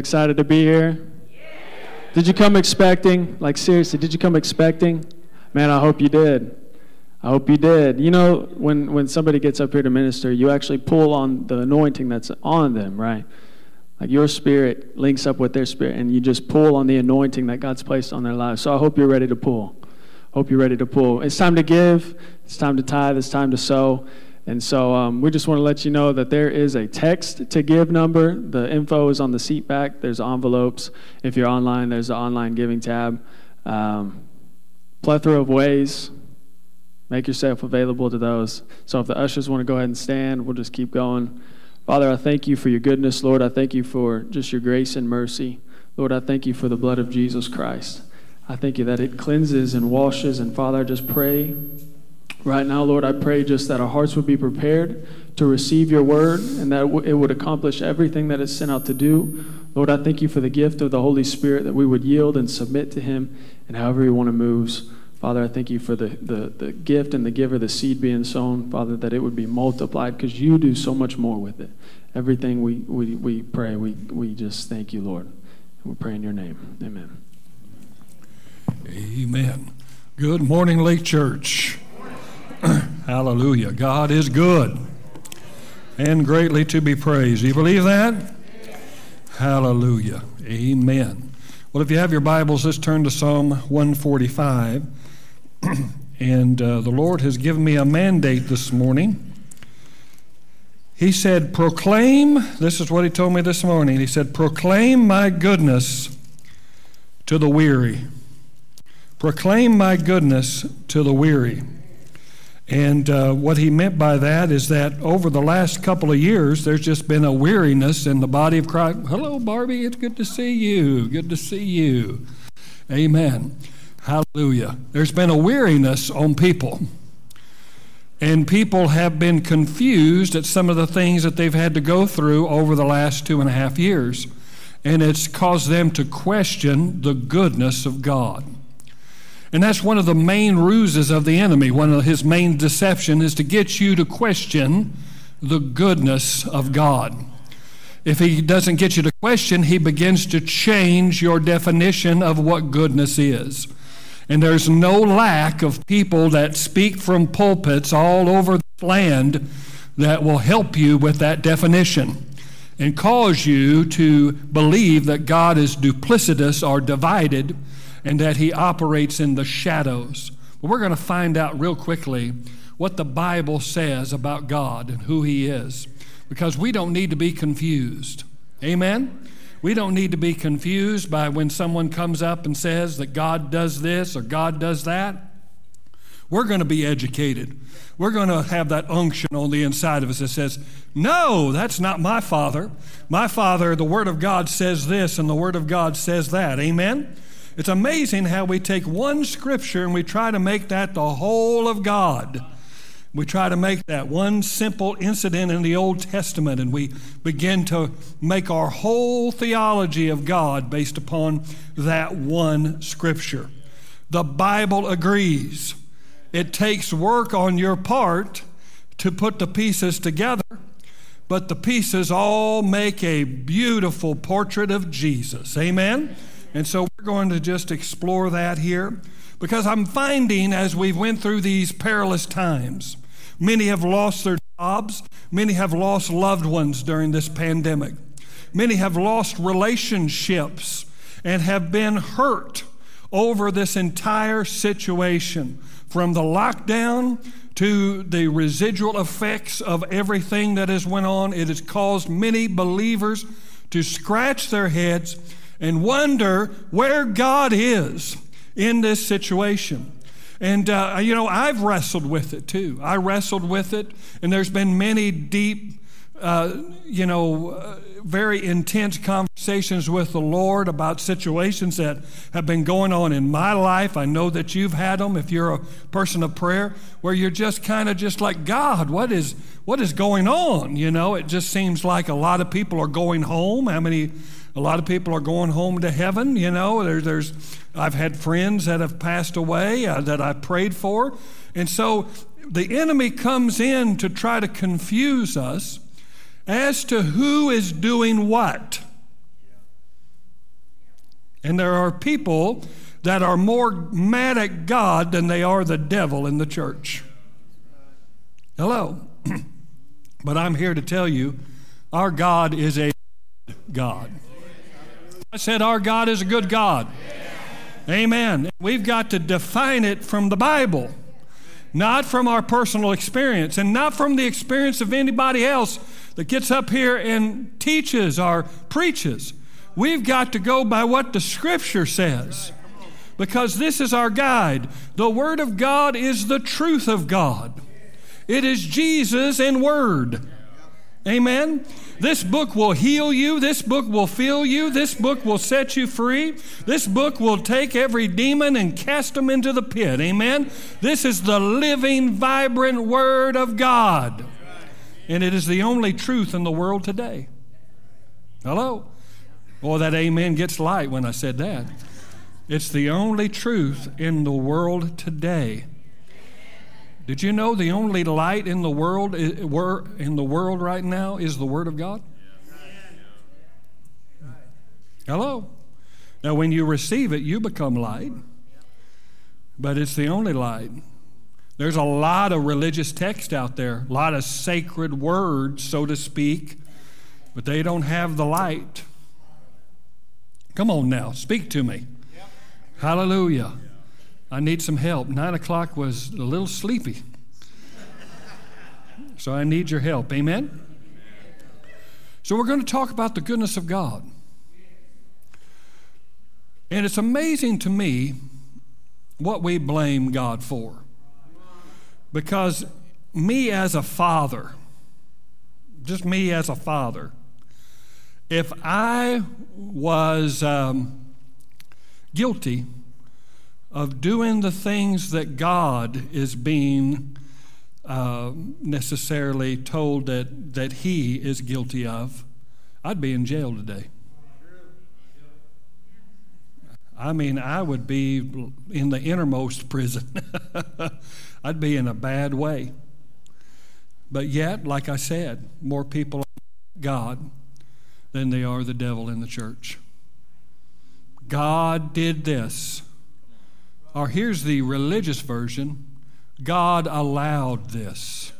excited to be here? Did you come expecting? Like, seriously, did you come expecting? Man, I hope you did. I hope you did. You know, when, when somebody gets up here to minister, you actually pull on the anointing that's on them, right? Like your spirit links up with their spirit, and you just pull on the anointing that God's placed on their lives. So I hope you're ready to pull. Hope you're ready to pull. It's time to give, it's time to tithe, it's time to sow. And so um, we just want to let you know that there is a text to give number. The info is on the seat back. There's envelopes. If you're online, there's the online giving tab. Um, plethora of ways. Make yourself available to those. So if the ushers want to go ahead and stand, we'll just keep going. Father, I thank you for your goodness, Lord. I thank you for just your grace and mercy. Lord, I thank you for the blood of Jesus Christ. I thank you that it cleanses and washes. And Father, I just pray Right now, Lord, I pray just that our hearts would be prepared to receive your word and that it would accomplish everything that it's sent out to do. Lord, I thank you for the gift of the Holy Spirit that we would yield and submit to him and however he want to moves. Father, I thank you for the, the, the gift and the giver, the seed being sown, Father, that it would be multiplied because you do so much more with it. Everything we, we, we pray, we, we just thank you, Lord. We pray in your name. Amen. Amen. Good morning, Lake Church. Hallelujah. God is good and greatly to be praised. Do you believe that? Hallelujah. Amen. Well, if you have your Bibles, let's turn to Psalm 145. and uh, the Lord has given me a mandate this morning. He said, Proclaim, this is what He told me this morning. He said, Proclaim my goodness to the weary. Proclaim my goodness to the weary. And uh, what he meant by that is that over the last couple of years, there's just been a weariness in the body of Christ. Hello, Barbie. It's good to see you. Good to see you. Amen. Hallelujah. There's been a weariness on people. And people have been confused at some of the things that they've had to go through over the last two and a half years. And it's caused them to question the goodness of God. And that's one of the main ruses of the enemy. One of his main deception is to get you to question the goodness of God. If he doesn't get you to question, he begins to change your definition of what goodness is. And there's no lack of people that speak from pulpits all over the land that will help you with that definition and cause you to believe that God is duplicitous or divided and that he operates in the shadows. But we're going to find out real quickly what the Bible says about God and who he is because we don't need to be confused. Amen? We don't need to be confused by when someone comes up and says that God does this or God does that. We're going to be educated. We're going to have that unction on the inside of us that says, No, that's not my Father. My Father, the Word of God says this, and the Word of God says that. Amen? It's amazing how we take one scripture and we try to make that the whole of God. We try to make that one simple incident in the Old Testament, and we begin to make our whole theology of God based upon that one scripture. The Bible agrees. It takes work on your part to put the pieces together, but the pieces all make a beautiful portrait of Jesus. Amen? And so we're going to just explore that here because I'm finding as we've went through these perilous times, many have lost their jobs, many have lost loved ones during this pandemic. Many have lost relationships and have been hurt over this entire situation from the lockdown to the residual effects of everything that has went on it has caused many believers to scratch their heads and wonder where God is in this situation. And, uh, you know, I've wrestled with it too. I wrestled with it, and there's been many deep, uh, you know, uh, very intense conversations with the Lord about situations that have been going on in my life. I know that you've had them if you're a person of prayer, where you're just kind of just like, God, what is, what is going on? You know, it just seems like a lot of people are going home. How many a lot of people are going home to heaven. You know, there, there's I've had friends that have passed away uh, that I prayed for, and so the enemy comes in to try to confuse us as to who is doing what. And there are people that are more mad at God than they are the devil in the church. Hello. but I'm here to tell you our God is a God. I said, Our God is a good God. Amen. We've got to define it from the Bible, not from our personal experience and not from the experience of anybody else that gets up here and teaches or preaches. We've got to go by what the Scripture says because this is our guide. The Word of God is the truth of God, it is Jesus in Word. Amen. This book will heal you. This book will fill you. This book will set you free. This book will take every demon and cast them into the pit. Amen. This is the living, vibrant Word of God. And it is the only truth in the world today. Hello? Boy, that amen gets light when I said that. It's the only truth in the world today. Did you know the only light in the world in the world right now is the Word of God? Hello. Now, when you receive it, you become light, but it's the only light. There's a lot of religious text out there, a lot of sacred words, so to speak, but they don't have the light. Come on now, speak to me. Hallelujah. I need some help. Nine o'clock was a little sleepy. So I need your help. Amen? So we're going to talk about the goodness of God. And it's amazing to me what we blame God for. Because me as a father, just me as a father, if I was um, guilty of doing the things that God is being uh, necessarily told that, that he is guilty of, I'd be in jail today. I mean, I would be in the innermost prison. I'd be in a bad way. But yet, like I said, more people are God than they are the devil in the church. God did this or here's the religious version God allowed this.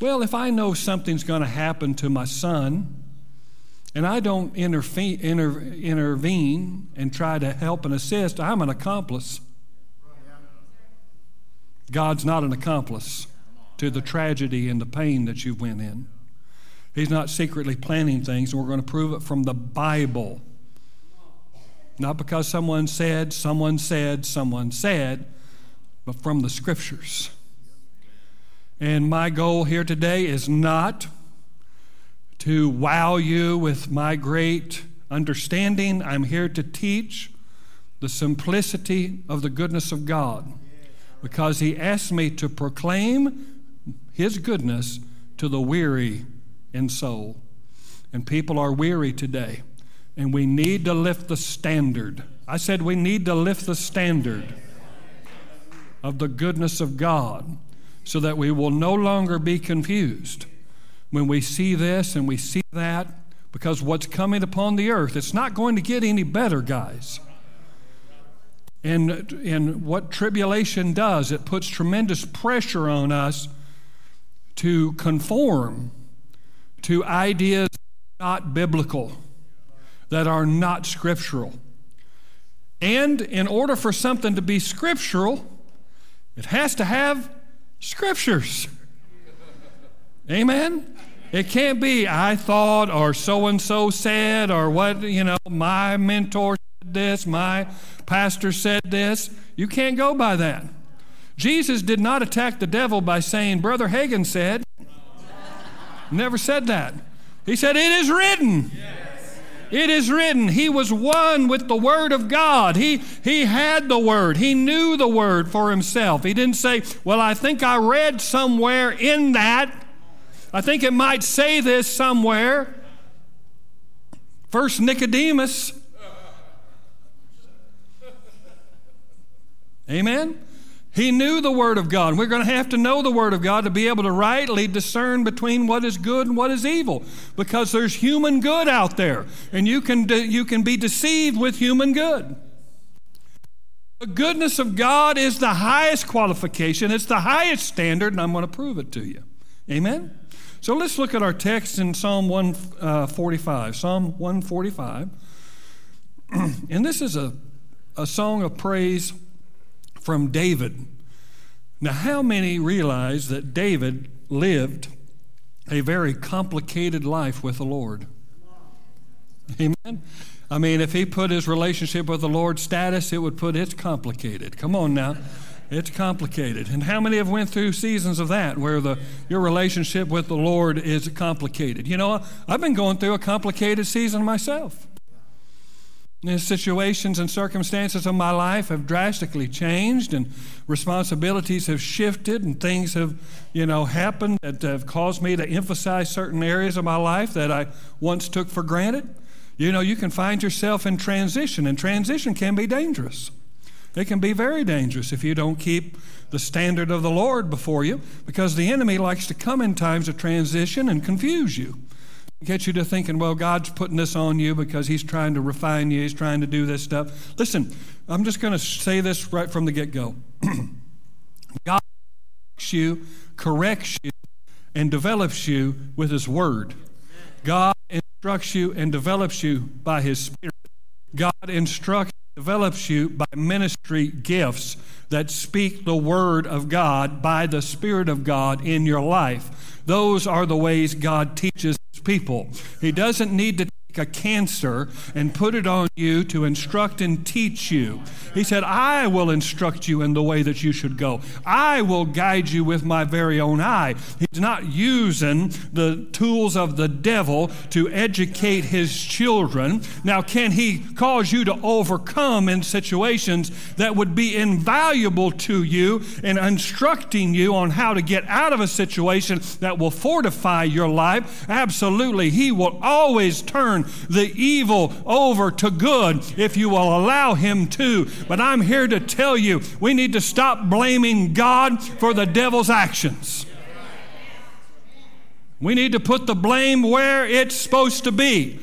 Well, if I know something's going to happen to my son, and I don't intervene, intervene and try to help and assist, I'm an accomplice. God's not an accomplice to the tragedy and the pain that you went in. He's not secretly planning things, and we're going to prove it from the Bible. Not because someone said, someone said, someone said, but from the scriptures. And my goal here today is not to wow you with my great understanding. I'm here to teach the simplicity of the goodness of God because He asked me to proclaim His goodness to the weary in soul. And people are weary today. And we need to lift the standard. I said we need to lift the standard of the goodness of God so that we will no longer be confused when we see this and we see that because what's coming upon the earth, it's not going to get any better, guys. And, and what tribulation does, it puts tremendous pressure on us to conform to ideas not biblical that are not scriptural. And in order for something to be scriptural, it has to have scriptures. Amen? It can't be, I thought, or so and so said, or what, you know, my mentor said this, my pastor said this. You can't go by that. Jesus did not attack the devil by saying, Brother Hagin said. Never said that. He said, It is written. It is written, he was one with the Word of God. He, he had the Word. He knew the Word for himself. He didn't say, Well, I think I read somewhere in that. I think it might say this somewhere. First Nicodemus. Amen? He knew the Word of God. We're going to have to know the Word of God to be able to rightly discern between what is good and what is evil because there's human good out there, and you can, de- you can be deceived with human good. The goodness of God is the highest qualification, it's the highest standard, and I'm going to prove it to you. Amen? So let's look at our text in Psalm 145. Uh, Psalm 145. and this is a, a song of praise from David. Now, how many realize that David lived a very complicated life with the Lord? Amen. I mean, if he put his relationship with the Lord status, it would put it's complicated. Come on now. It's complicated. And how many have went through seasons of that where the your relationship with the Lord is complicated? You know, I've been going through a complicated season myself. The situations and circumstances of my life have drastically changed, and responsibilities have shifted, and things have, you know, happened that have caused me to emphasize certain areas of my life that I once took for granted. You know, you can find yourself in transition, and transition can be dangerous. It can be very dangerous if you don't keep the standard of the Lord before you, because the enemy likes to come in times of transition and confuse you get you to thinking, well, God's putting this on you because He's trying to refine you, He's trying to do this stuff. Listen, I'm just going to say this right from the get go. God instructs you, corrects you, and develops you with His Word. God instructs you and develops you by His Spirit. God instructs develops you by ministry gifts that speak the Word of God by the Spirit of God in your life. Those are the ways God teaches his people. He doesn't need to a cancer and put it on you to instruct and teach you. He said, I will instruct you in the way that you should go. I will guide you with my very own eye. He's not using the tools of the devil to educate his children. Now, can he cause you to overcome in situations that would be invaluable to you in instructing you on how to get out of a situation that will fortify your life? Absolutely. He will always turn the evil over to good if you will allow Him to. But I'm here to tell you we need to stop blaming God for the devil's actions. We need to put the blame where it's supposed to be.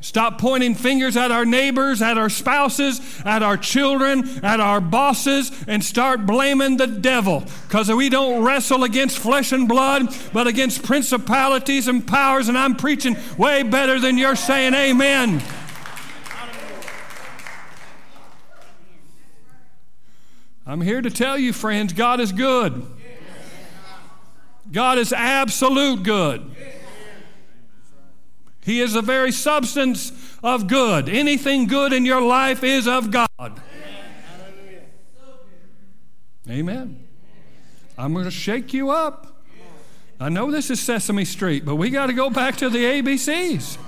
Stop pointing fingers at our neighbors, at our spouses, at our children, at our bosses, and start blaming the devil. Because we don't wrestle against flesh and blood, but against principalities and powers. And I'm preaching way better than you're saying amen. I'm here to tell you, friends, God is good. God is absolute good. He is the very substance of good. Anything good in your life is of God. Amen. I'm going to shake you up. I know this is Sesame Street, but we got to go back to the ABCs.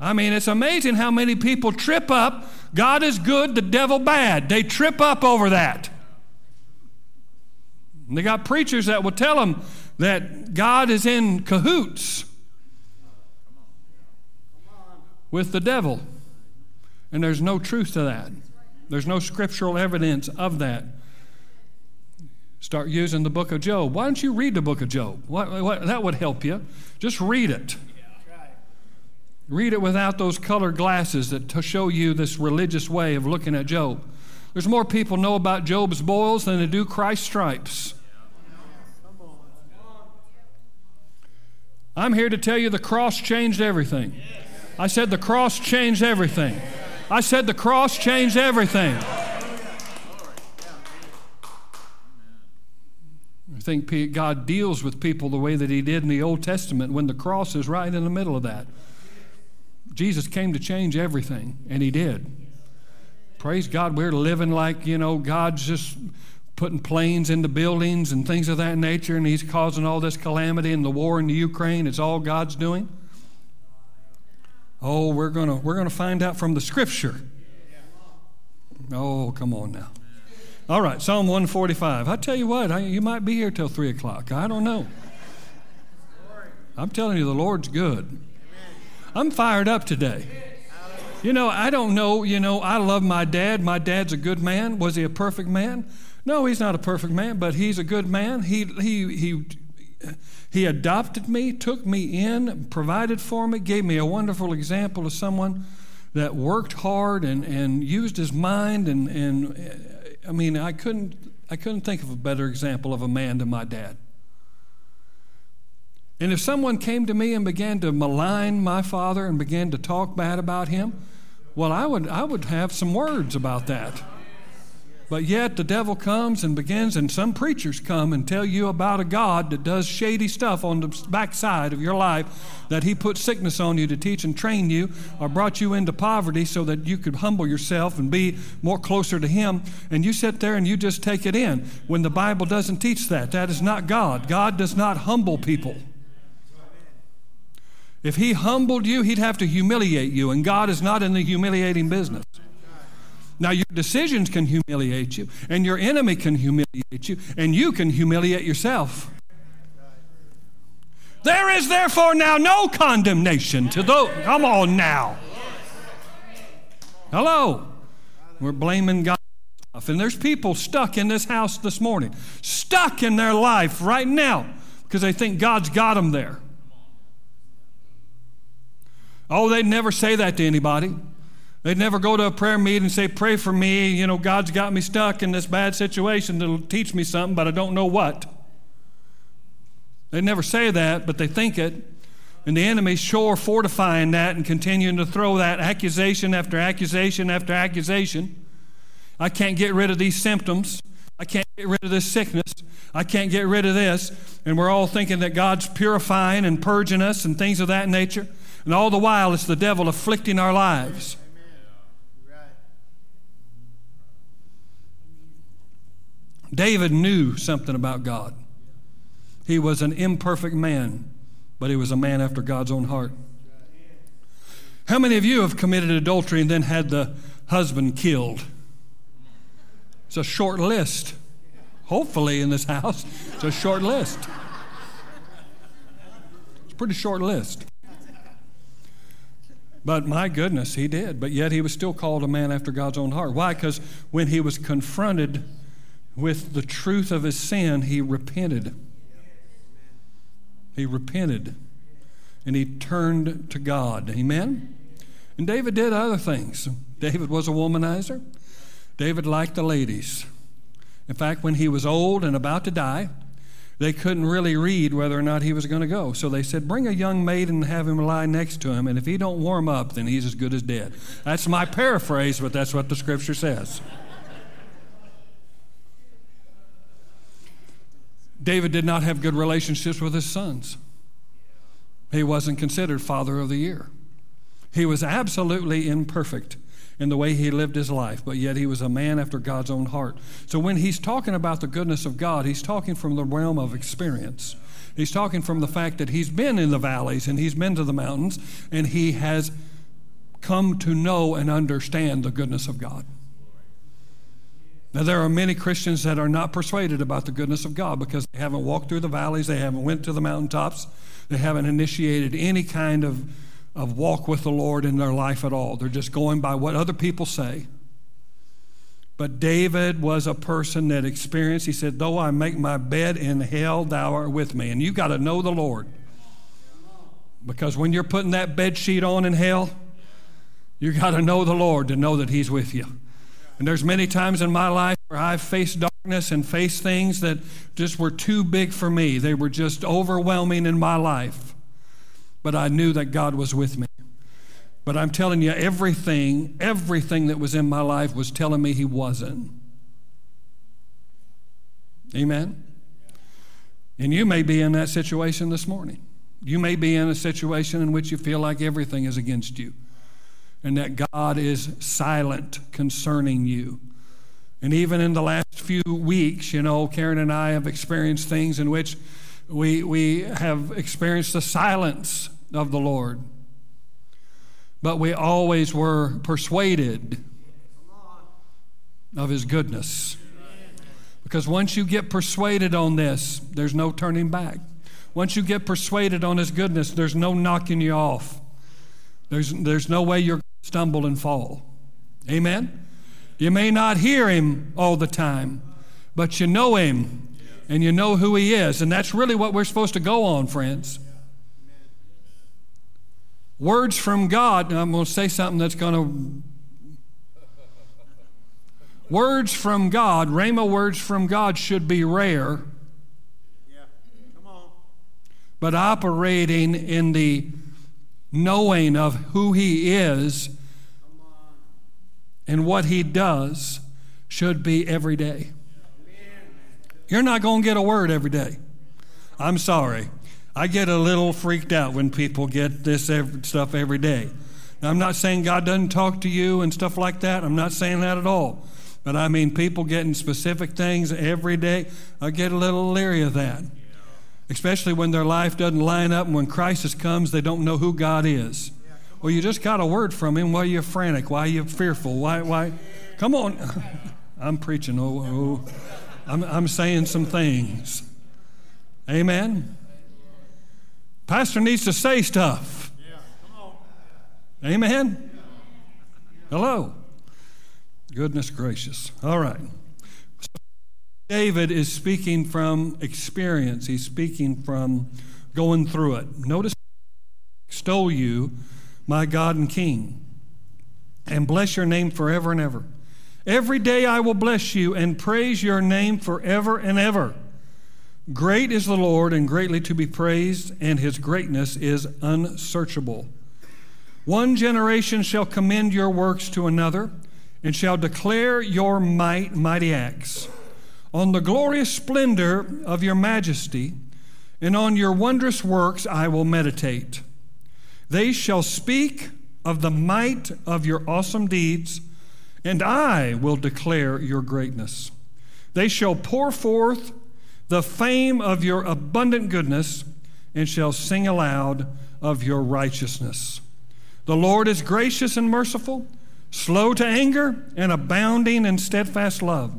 I mean, it's amazing how many people trip up. God is good, the devil bad. They trip up over that. And they got preachers that will tell them that God is in cahoots with the devil. And there's no truth to that. There's no scriptural evidence of that. Start using the book of Job. Why don't you read the book of Job? What, what, that would help you. Just read it. Read it without those colored glasses that show you this religious way of looking at Job. There's more people know about Job's boils than they do Christ's stripes. I'm here to tell you the cross changed everything. I said the cross changed everything. I said the cross changed everything. I think God deals with people the way that He did in the Old Testament when the cross is right in the middle of that. Jesus came to change everything, and He did. Praise God, we're living like, you know, God's just putting planes into buildings and things of that nature, and He's causing all this calamity and the war in the Ukraine. It's all God's doing. Oh, we're going we're to find out from the scripture. Oh, come on now. All right, Psalm 145. I tell you what, I, you might be here till 3 o'clock. I don't know. I'm telling you, the Lord's good. I'm fired up today. You know, I don't know, you know, I love my dad. My dad's a good man. Was he a perfect man? No, he's not a perfect man, but he's a good man. He, he, he, he adopted me, took me in, provided for me, gave me a wonderful example of someone that worked hard and, and used his mind. And, and I mean, I couldn't, I couldn't think of a better example of a man than my dad. And if someone came to me and began to malign my father and began to talk bad about him, well, I would, I would have some words about that. But yet the devil comes and begins, and some preachers come and tell you about a God that does shady stuff on the backside of your life, that he put sickness on you to teach and train you, or brought you into poverty so that you could humble yourself and be more closer to him. And you sit there and you just take it in when the Bible doesn't teach that. That is not God. God does not humble people. If he humbled you, he'd have to humiliate you, and God is not in the humiliating business. Now, your decisions can humiliate you, and your enemy can humiliate you, and you can humiliate yourself. There is therefore now no condemnation to those. Come on now. Hello. We're blaming God. And there's people stuck in this house this morning, stuck in their life right now because they think God's got them there. Oh, they'd never say that to anybody. They'd never go to a prayer meeting and say, Pray for me. You know, God's got me stuck in this bad situation that'll teach me something, but I don't know what. They never say that, but they think it. And the enemy's sure fortifying that and continuing to throw that accusation after accusation after accusation. I can't get rid of these symptoms. I can't get rid of this sickness. I can't get rid of this. And we're all thinking that God's purifying and purging us and things of that nature. And all the while, it's the devil afflicting our lives. David knew something about God. He was an imperfect man, but he was a man after God's own heart. How many of you have committed adultery and then had the husband killed? It's a short list. Hopefully, in this house, it's a short list. It's a pretty short list. But my goodness, he did. But yet he was still called a man after God's own heart. Why? Because when he was confronted with the truth of his sin, he repented. He repented and he turned to God. Amen? And David did other things. David was a womanizer. David liked the ladies. In fact, when he was old and about to die, they couldn't really read whether or not he was going to go. So they said, Bring a young maid and have him lie next to him, and if he don't warm up, then he's as good as dead. That's my paraphrase, but that's what the scripture says. David did not have good relationships with his sons. He wasn't considered father of the year. He was absolutely imperfect in the way he lived his life, but yet he was a man after God's own heart. So when he's talking about the goodness of God, he's talking from the realm of experience. He's talking from the fact that he's been in the valleys and he's been to the mountains and he has come to know and understand the goodness of God. Now there are many Christians that are not persuaded about the goodness of God because they haven't walked through the valleys, they haven't went to the mountaintops, they haven't initiated any kind of, of walk with the Lord in their life at all. They're just going by what other people say. But David was a person that experienced, he said, Though I make my bed in hell, thou art with me. And you got to know the Lord. Because when you're putting that bed sheet on in hell, you got to know the Lord to know that He's with you. And there's many times in my life where I've faced darkness and faced things that just were too big for me. They were just overwhelming in my life. But I knew that God was with me. But I'm telling you, everything, everything that was in my life was telling me He wasn't. Amen? And you may be in that situation this morning. You may be in a situation in which you feel like everything is against you and that God is silent concerning you. And even in the last few weeks, you know, Karen and I have experienced things in which we, we have experienced the silence of the Lord. But we always were persuaded of His goodness. Because once you get persuaded on this, there's no turning back. Once you get persuaded on His goodness, there's no knocking you off. There's, there's no way you're stumble and fall. Amen? You may not hear him all the time, but you know Him and you know who He is. And that's really what we're supposed to go on, friends. Words from God, I'm going to say something that's going to. Words from God, Rhema words from God should be rare. Yeah. Come on. but operating in the knowing of who He is and what He does should be every day. You're not going to get a word every day. I'm sorry. I get a little freaked out when people get this stuff every day. Now, I'm not saying God doesn't talk to you and stuff like that. I'm not saying that at all. But I mean, people getting specific things every day, I get a little leery of that. Especially when their life doesn't line up and when crisis comes, they don't know who God is. Well, you just got a word from Him. Why are you frantic? Why are you fearful? Why, why? Come on. I'm preaching. Oh, oh. I'm, I'm saying some things. Amen. Pastor needs to say stuff. Amen. Hello. Goodness gracious. All right. David is speaking from experience. He's speaking from going through it. Notice, extol you, my God and King, and bless your name forever and ever. Every day I will bless you and praise your name forever and ever. Great is the Lord and greatly to be praised, and his greatness is unsearchable. One generation shall commend your works to another, and shall declare your might, mighty acts. On the glorious splendor of your majesty, and on your wondrous works I will meditate. They shall speak of the might of your awesome deeds, and I will declare your greatness. They shall pour forth the fame of your abundant goodness, and shall sing aloud of your righteousness. The Lord is gracious and merciful, slow to anger, and abounding in steadfast love.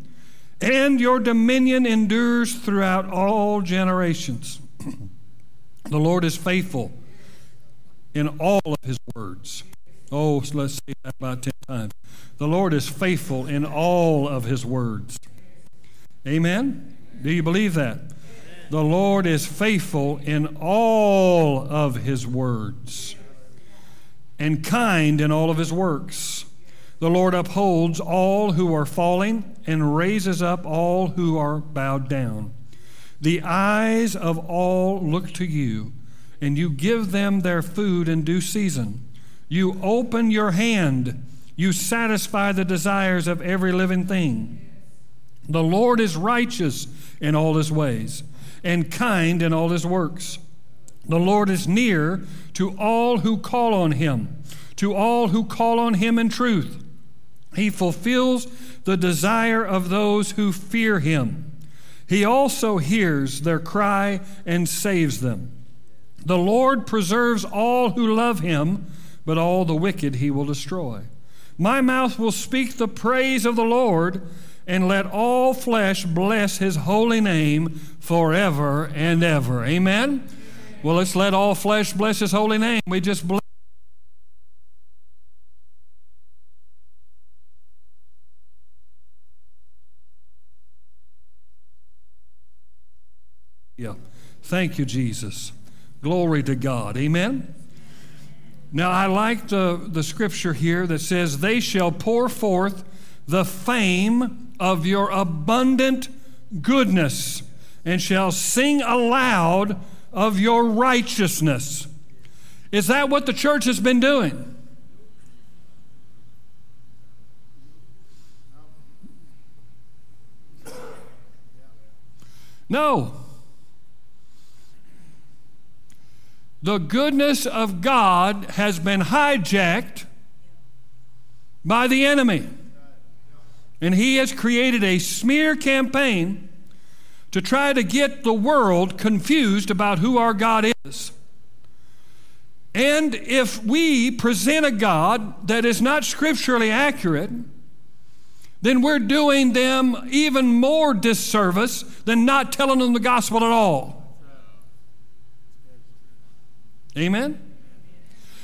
and your dominion endures throughout all generations. the Lord is faithful in all of his words. Oh, let's say that about 10 times. The Lord is faithful in all of his words. Amen? Do you believe that? The Lord is faithful in all of his words and kind in all of his works. The Lord upholds all who are falling and raises up all who are bowed down. The eyes of all look to you, and you give them their food in due season. You open your hand, you satisfy the desires of every living thing. The Lord is righteous in all his ways and kind in all his works. The Lord is near to all who call on him, to all who call on him in truth. He fulfills the desire of those who fear him. He also hears their cry and saves them. The Lord preserves all who love him, but all the wicked he will destroy. My mouth will speak the praise of the Lord and let all flesh bless his holy name forever and ever. Amen? Well, let's let all flesh bless his holy name. We just bless. Yeah. Thank you, Jesus. Glory to God. Amen? Now, I like the, the scripture here that says, They shall pour forth the fame of your abundant goodness and shall sing aloud of your righteousness. Is that what the church has been doing? No. The goodness of God has been hijacked by the enemy. And he has created a smear campaign to try to get the world confused about who our God is. And if we present a God that is not scripturally accurate, then we're doing them even more disservice than not telling them the gospel at all. Amen?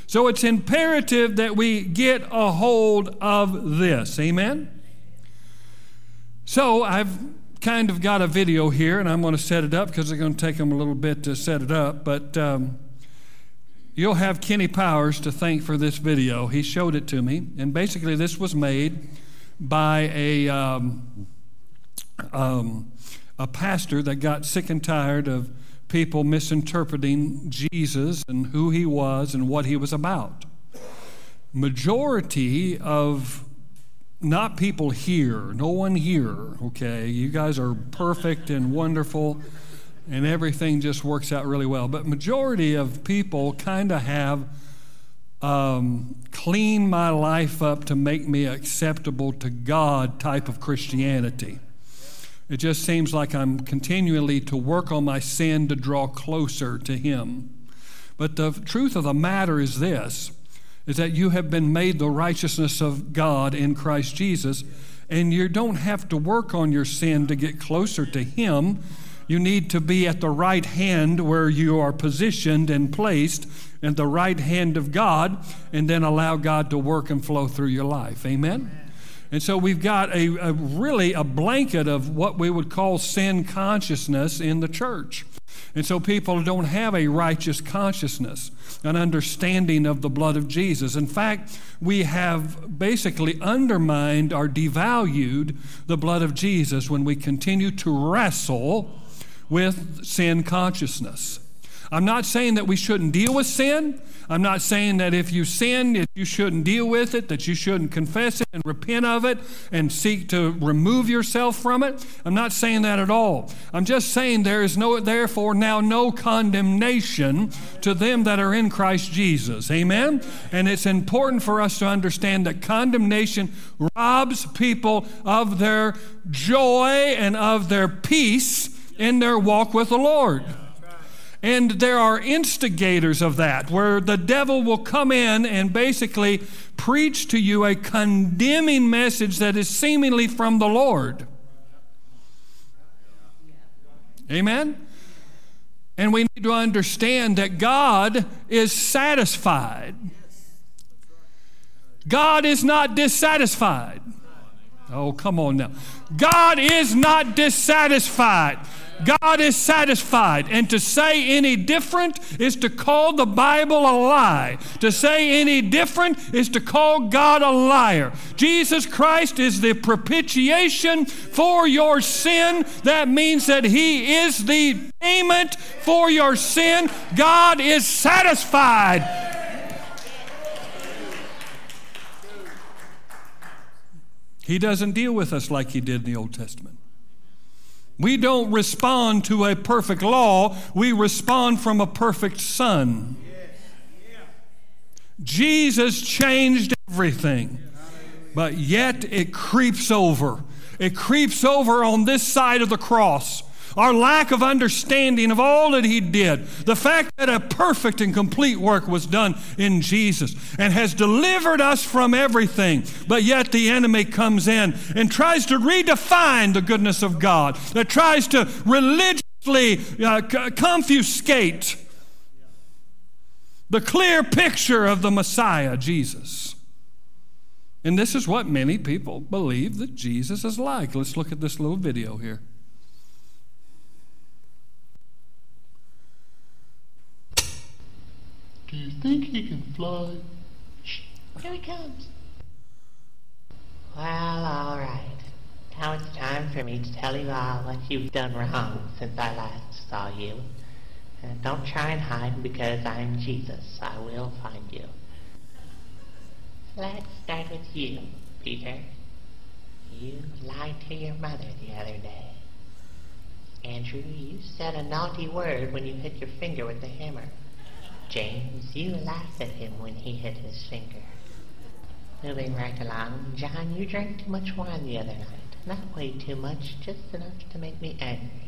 So it's imperative that we get a hold of this. Amen? So I've kind of got a video here, and I'm going to set it up because it's going to take them a little bit to set it up. But um, you'll have Kenny Powers to thank for this video. He showed it to me, and basically, this was made by a um, um, a pastor that got sick and tired of people misinterpreting Jesus and who he was and what he was about. Majority of not people here, no one here, okay? You guys are perfect and wonderful and everything just works out really well. But majority of people kind of have um, clean my life up to make me acceptable to God type of Christianity. It just seems like I'm continually to work on my sin to draw closer to Him. But the truth of the matter is this is that you have been made the righteousness of God in Christ Jesus, and you don't have to work on your sin to get closer to Him. You need to be at the right hand where you are positioned and placed at the right hand of God, and then allow God to work and flow through your life. Amen? And so we've got a, a, really a blanket of what we would call sin consciousness in the church. And so people don't have a righteous consciousness, an understanding of the blood of Jesus. In fact, we have basically undermined or devalued the blood of Jesus when we continue to wrestle with sin consciousness. I'm not saying that we shouldn't deal with sin. I'm not saying that if you sin, that you shouldn't deal with it, that you shouldn't confess it and repent of it and seek to remove yourself from it. I'm not saying that at all. I'm just saying there is no, therefore, now no condemnation to them that are in Christ Jesus. Amen? And it's important for us to understand that condemnation robs people of their joy and of their peace in their walk with the Lord. And there are instigators of that, where the devil will come in and basically preach to you a condemning message that is seemingly from the Lord. Amen? And we need to understand that God is satisfied. God is not dissatisfied. Oh, come on now. God is not dissatisfied. God is satisfied. And to say any different is to call the Bible a lie. To say any different is to call God a liar. Jesus Christ is the propitiation for your sin. That means that He is the payment for your sin. God is satisfied. He doesn't deal with us like He did in the Old Testament. We don't respond to a perfect law, we respond from a perfect Son. Jesus changed everything, but yet it creeps over. It creeps over on this side of the cross our lack of understanding of all that He did, the fact that a perfect and complete work was done in Jesus and has delivered us from everything, but yet the enemy comes in and tries to redefine the goodness of God, that tries to religiously uh, confiscate the clear picture of the Messiah, Jesus. And this is what many people believe that Jesus is like. Let's look at this little video here. Do you think he can fly? Shh, here he comes. Well, all right. Now it's time for me to tell you all what you've done wrong since I last saw you. And don't try and hide because I'm Jesus. I will find you. Let's start with you, Peter. You lied to your mother the other day. Andrew, you said a naughty word when you hit your finger with the hammer. James, you laughed at him when he hit his finger. Moving right along, John, you drank too much wine the other night. Not way too much, just enough to make me angry.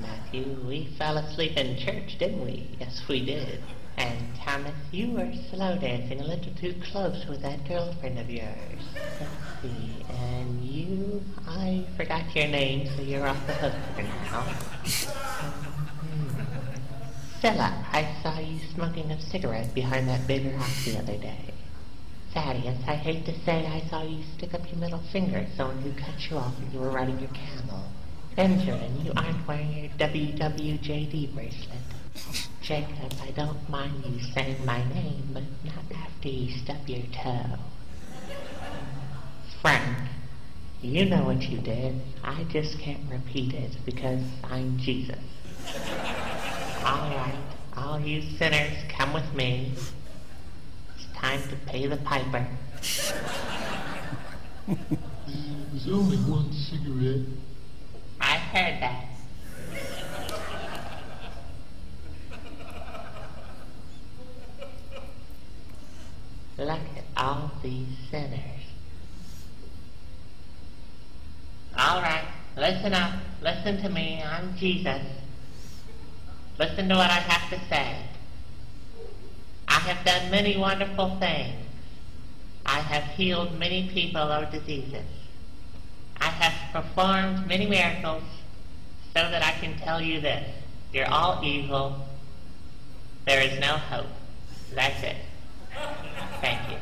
Matthew. We fell asleep in church, didn't we? Yes, we did. And Thomas, you were slow dancing a little too close with that girlfriend of yours. Let's see. And you, I forgot your name, so you're off the hook for now. Philip, I saw you smoking a cigarette behind that big rock the other day. Thaddeus, I hate to say I saw you stick up your middle finger at someone who cut you off when you were riding your camel. Benjamin, you aren't wearing your WWJD bracelet. Jacob, I don't mind you saying my name, but not after you stub your toe. Frank, you know what you did. I just can't repeat it because I'm Jesus. All right, all you sinners, come with me. It's time to pay the piper. There's only one cigarette. I heard that. Look at all these sinners. All right, listen up. Listen to me. I'm Jesus. Listen to what I have to say. I have done many wonderful things. I have healed many people of diseases. I have performed many miracles so that I can tell you this. You're all evil. There is no hope. That's it. Thank you.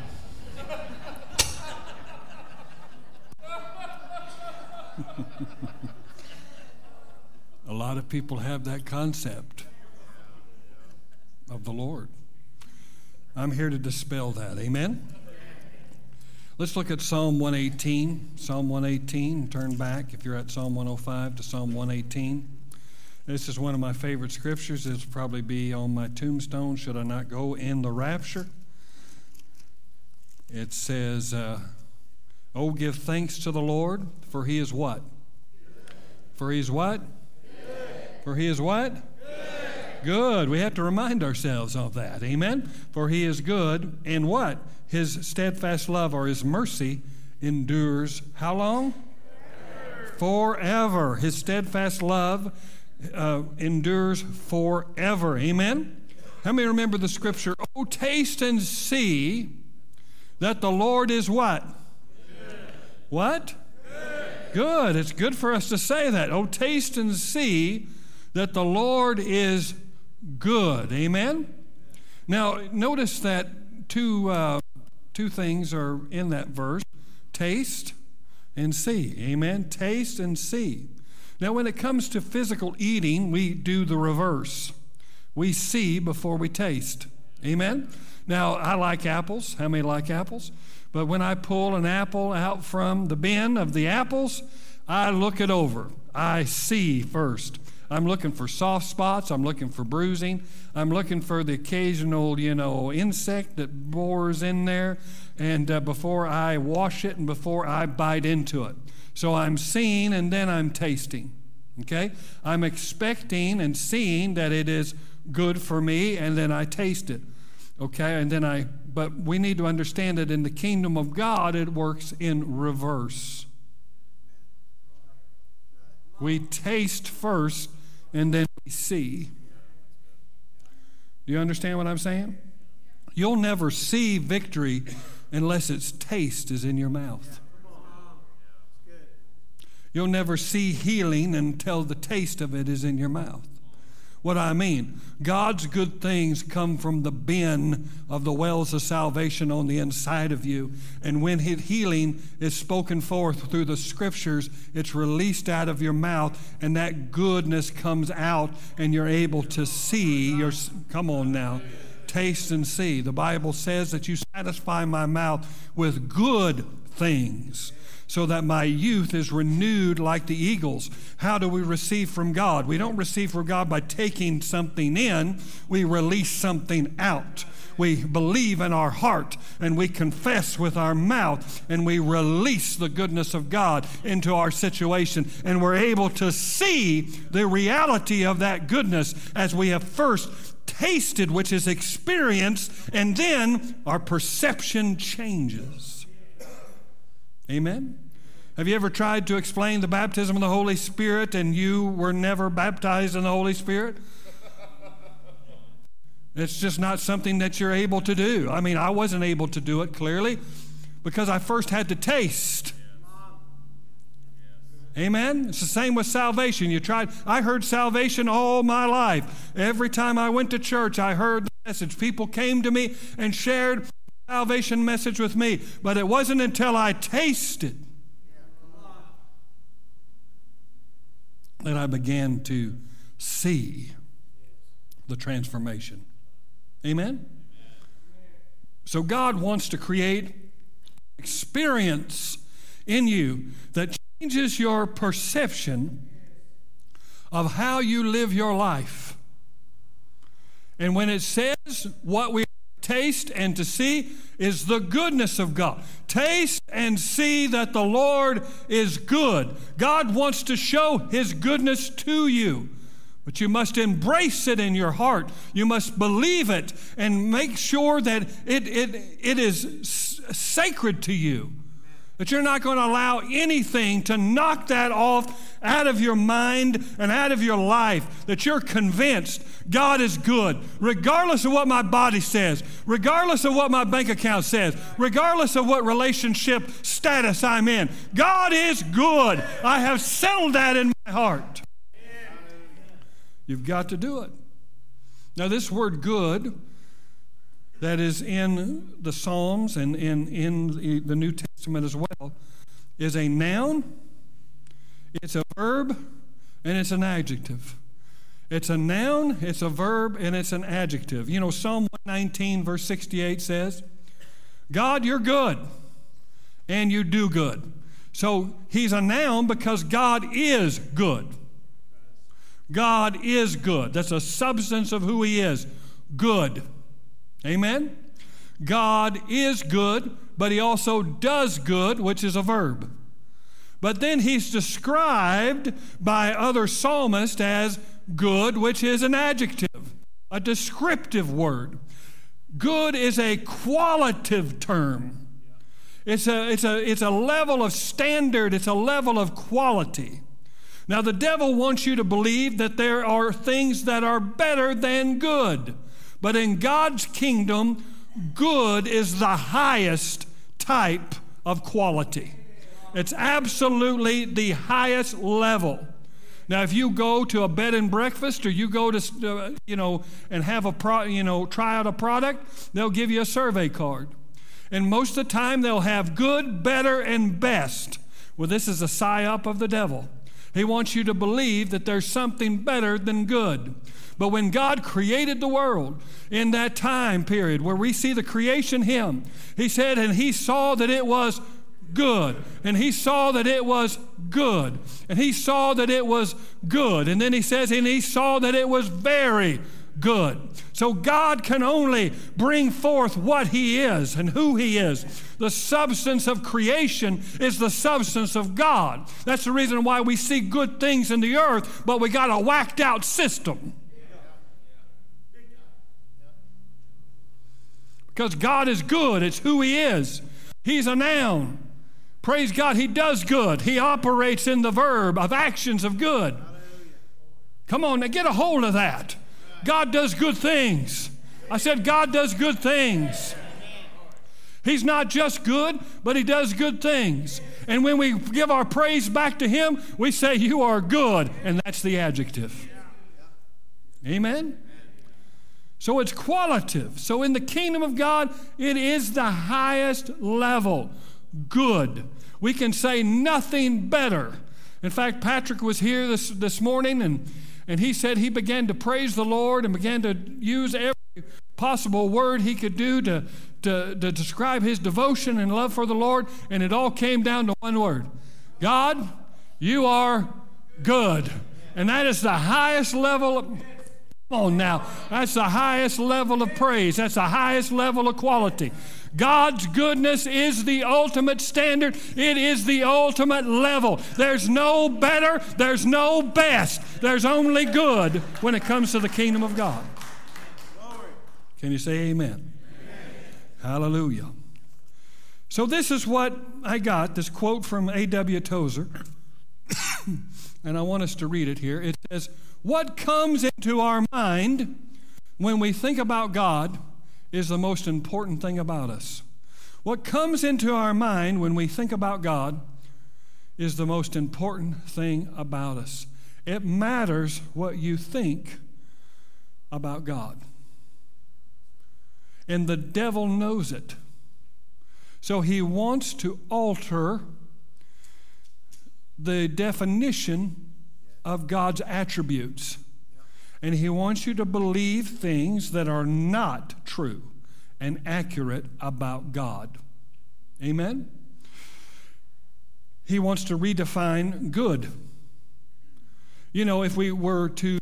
A lot of people have that concept of the Lord. I'm here to dispel that. Amen? Let's look at Psalm 118. Psalm 118. Turn back if you're at Psalm 105 to Psalm 118. This is one of my favorite scriptures. It'll probably be on my tombstone should I not go in the rapture. It says, uh, Oh, give thanks to the Lord, for he is what? For he is what? For he is what? Good. We have to remind ourselves of that. Amen. For he is good, and what? His steadfast love or his mercy endures how long? Forever. forever. His steadfast love uh, endures forever. Amen. How many remember the scripture? Oh, taste and see that the Lord is what? Good. What? Good. good. It's good for us to say that. Oh, taste and see that the Lord is good. Amen? Now, notice that two, uh, two things are in that verse taste and see. Amen? Taste and see. Now, when it comes to physical eating, we do the reverse. We see before we taste. Amen? Now, I like apples. How many like apples? But when I pull an apple out from the bin of the apples, I look it over. I see first. I'm looking for soft spots. I'm looking for bruising. I'm looking for the occasional, you know, insect that bores in there. And uh, before I wash it and before I bite into it. So I'm seeing and then I'm tasting. Okay? I'm expecting and seeing that it is good for me and then I taste it. Okay? And then I, but we need to understand that in the kingdom of God, it works in reverse. We taste first and then we see. Do you understand what I'm saying? You'll never see victory unless its taste is in your mouth. You'll never see healing until the taste of it is in your mouth what I mean. God's good things come from the bin of the wells of salvation on the inside of you. And when his healing is spoken forth through the scriptures, it's released out of your mouth, and that goodness comes out, and you're able to see your. Come on now. Taste and see. The Bible says that you satisfy my mouth with good things so that my youth is renewed like the eagles. How do we receive from God? We don't receive from God by taking something in, we release something out. We believe in our heart and we confess with our mouth and we release the goodness of God into our situation. And we're able to see the reality of that goodness as we have first tasted, which is experienced, and then our perception changes. Amen? Have you ever tried to explain the baptism of the Holy Spirit and you were never baptized in the Holy Spirit? It's just not something that you're able to do. I mean, I wasn't able to do it clearly because I first had to taste. Amen. It's the same with salvation. You tried. I heard salvation all my life. Every time I went to church, I heard the message. People came to me and shared salvation message with me. But it wasn't until I tasted that I began to see the transformation. Amen. So God wants to create experience in you that changes your perception of how you live your life. And when it says what we taste and to see is the goodness of God. Taste and see that the Lord is good. God wants to show his goodness to you. But you must embrace it in your heart. You must believe it and make sure that it, it, it is sacred to you. That you're not going to allow anything to knock that off out of your mind and out of your life. That you're convinced God is good, regardless of what my body says, regardless of what my bank account says, regardless of what relationship status I'm in. God is good. I have settled that in my heart. You've got to do it. Now, this word good that is in the Psalms and in, in the New Testament as well is a noun, it's a verb, and it's an adjective. It's a noun, it's a verb, and it's an adjective. You know, Psalm 119, verse 68 says, God, you're good, and you do good. So he's a noun because God is good. God is good. That's a substance of who he is good. Amen? God is good, but he also does good, which is a verb. But then he's described by other psalmists as good, which is an adjective, a descriptive word. Good is a qualitative term. It's a, it's, a, it's a level of standard, it's a level of quality. Now, the devil wants you to believe that there are things that are better than good. But in God's kingdom, good is the highest type of quality. It's absolutely the highest level. Now, if you go to a bed and breakfast or you go to, uh, you know, and have a, pro, you know, try out a product, they'll give you a survey card. And most of the time, they'll have good, better, and best. Well, this is a psyop of the devil. He wants you to believe that there's something better than good. But when God created the world in that time period where we see the creation hymn, He said, and He saw that it was good. And He saw that it was good. And He saw that it was good. And then He says, and He saw that it was very good. So God can only bring forth what He is and who He is. The substance of creation is the substance of God. That's the reason why we see good things in the earth, but we got a whacked out system. Because God is good, it's who He is. He's a noun. Praise God, He does good. He operates in the verb of actions of good. Come on, now get a hold of that. God does good things. I said, God does good things. He's not just good, but He does good things. And when we give our praise back to Him, we say, You are good. And that's the adjective. Amen? So it's qualitative. So in the kingdom of God, it is the highest level. Good. We can say nothing better. In fact, Patrick was here this, this morning and, and he said he began to praise the Lord and began to use every possible word he could do to, to, to describe his devotion and love for the Lord. And it all came down to one word God, you are good. And that is the highest level of Come on now. That's the highest level of praise. That's the highest level of quality. God's goodness is the ultimate standard. It is the ultimate level. There's no better, there's no best. There's only good when it comes to the kingdom of God. Can you say amen? amen. Hallelujah. So, this is what I got this quote from A.W. Tozer, and I want us to read it here. It says, What comes into our mind when we think about God is the most important thing about us. What comes into our mind when we think about God is the most important thing about us. It matters what you think about God. And the devil knows it. So he wants to alter the definition of God's attributes. And he wants you to believe things that are not true and accurate about God. Amen? He wants to redefine good. You know, if we were to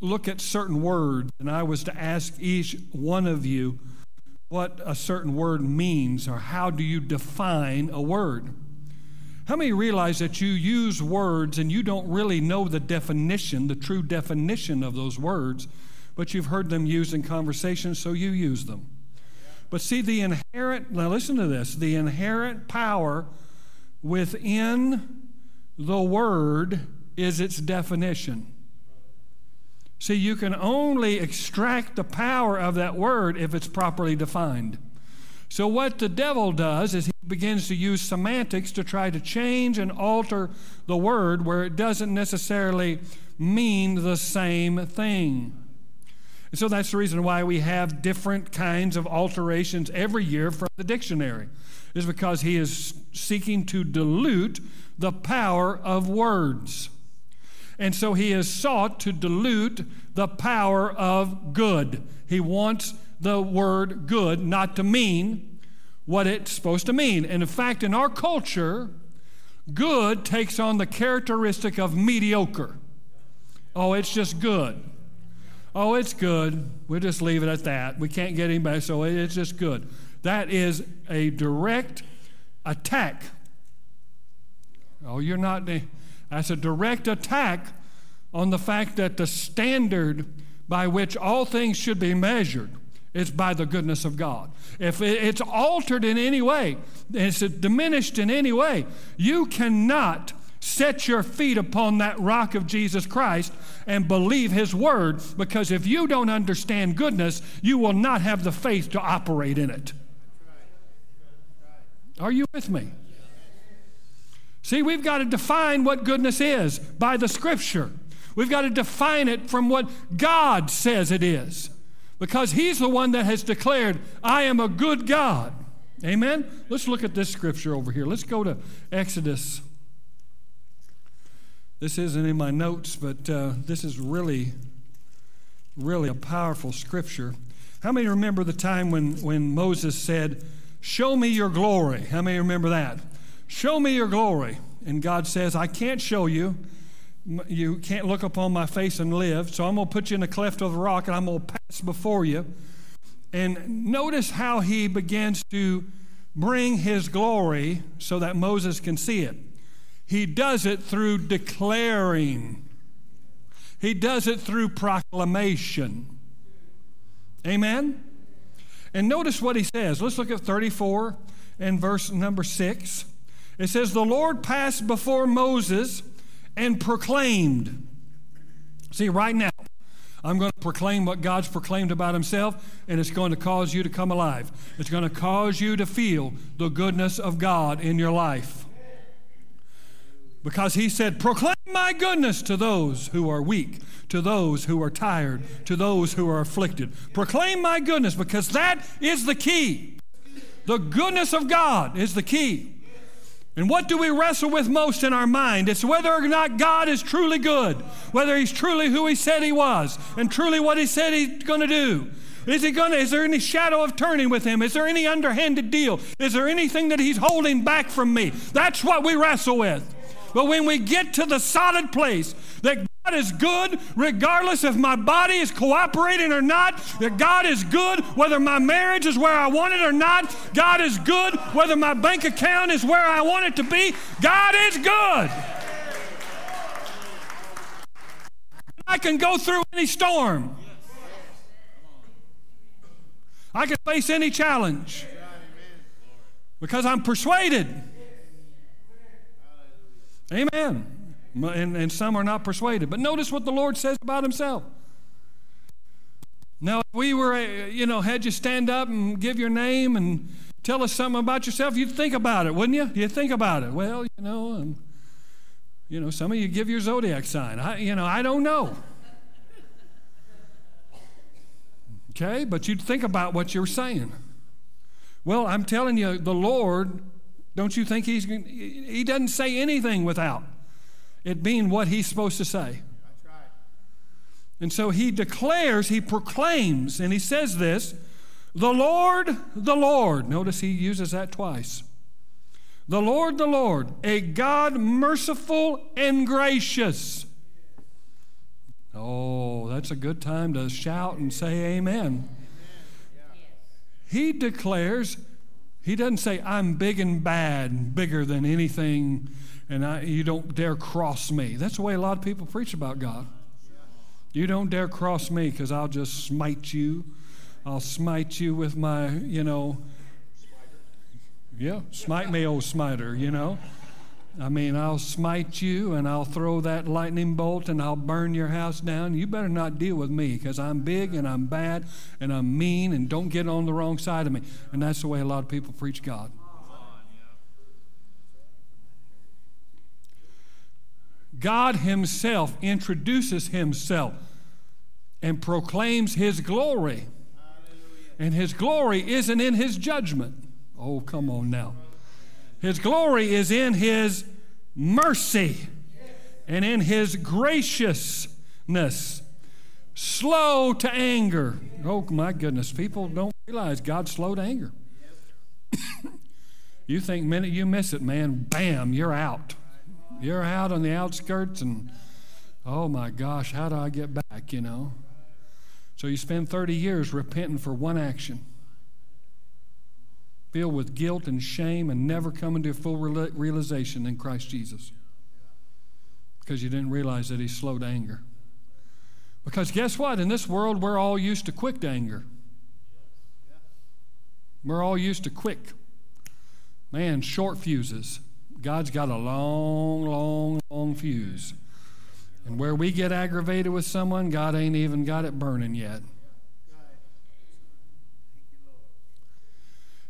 look at certain words and I was to ask each one of you what a certain word means or how do you define a word? How many realize that you use words and you don't really know the definition, the true definition of those words, but you've heard them used in conversation, so you use them? But see, the inherent, now listen to this the inherent power within the word is its definition. See, you can only extract the power of that word if it's properly defined. So, what the devil does is he begins to use semantics to try to change and alter the word where it doesn't necessarily mean the same thing. And so that's the reason why we have different kinds of alterations every year from the dictionary, is because he is seeking to dilute the power of words. And so he has sought to dilute the power of good. He wants the word good not to mean what it's supposed to mean. And in fact, in our culture, good takes on the characteristic of mediocre. Oh, it's just good. Oh, it's good. We'll just leave it at that. We can't get anybody, so it's just good. That is a direct attack. Oh, you're not. That's a direct attack on the fact that the standard by which all things should be measured is by the goodness of God. If it's altered in any way, it's diminished in any way, you cannot set your feet upon that rock of Jesus Christ and believe His word because if you don't understand goodness, you will not have the faith to operate in it. Are you with me? See, we've got to define what goodness is by the scripture. We've got to define it from what God says it is because He's the one that has declared, I am a good God. Amen? Let's look at this scripture over here. Let's go to Exodus. This isn't in my notes, but uh, this is really, really a powerful scripture. How many remember the time when, when Moses said, Show me your glory? How many remember that? Show me your glory. And God says, I can't show you you can't look upon my face and live. So I'm going to put you in the cleft of the rock and I'm going to pass before you. And notice how he begins to bring his glory so that Moses can see it. He does it through declaring, he does it through proclamation. Amen? And notice what he says. Let's look at 34 and verse number 6. It says, The Lord passed before Moses and proclaimed. See, right now, I'm going to proclaim what God's proclaimed about Himself, and it's going to cause you to come alive. It's going to cause you to feel the goodness of God in your life. Because He said, Proclaim my goodness to those who are weak, to those who are tired, to those who are afflicted. Proclaim my goodness, because that is the key. The goodness of God is the key. And what do we wrestle with most in our mind? It's whether or not God is truly good, whether He's truly who He said He was, and truly what He said He's going to do. Is he to, is there any shadow of turning with him? Is there any underhanded deal? Is there anything that he's holding back from me? That's what we wrestle with. But when we get to the solid place that God is good regardless if my body is cooperating or not. That God is good whether my marriage is where I want it or not. God is good whether my bank account is where I want it to be. God is good. I can go through any storm. I can face any challenge. Because I'm persuaded. Amen. And, and some are not persuaded. But notice what the Lord says about himself. Now, if we were, uh, you know, had you stand up and give your name and tell us something about yourself, you'd think about it, wouldn't you? You'd think about it. Well, you know, um, you know, some of you give your zodiac sign. I, you know, I don't know. Okay, but you'd think about what you're saying. Well, I'm telling you, the Lord, don't you think he's he doesn't say anything without it being what he's supposed to say. And so he declares, he proclaims, and he says this the Lord, the Lord. Notice he uses that twice. The Lord, the Lord, a God merciful and gracious. Oh, that's a good time to shout and say amen. He declares, he doesn't say, I'm big and bad, bigger than anything, and I, you don't dare cross me. That's the way a lot of people preach about God. You don't dare cross me because I'll just smite you. I'll smite you with my, you know, yeah, smite me, old smiter, you know. I mean, I'll smite you and I'll throw that lightning bolt and I'll burn your house down. You better not deal with me because I'm big and I'm bad and I'm mean and don't get on the wrong side of me. And that's the way a lot of people preach God. God Himself introduces Himself and proclaims His glory. And His glory isn't in His judgment. Oh, come on now. His glory is in His mercy and in His graciousness. Slow to anger. Oh, my goodness. People don't realize God's slow to anger. you think minute you miss it, man, bam, you're out. You're out on the outskirts, and oh my gosh, how do I get back, you know? So you spend 30 years repenting for one action filled with guilt and shame and never coming to a full realization in Christ Jesus. Because you didn't realize that He's slow to anger. Because guess what? In this world, we're all used to quick anger. We're all used to quick. Man, short fuses. God's got a long, long, long fuse. And where we get aggravated with someone, God ain't even got it burning yet.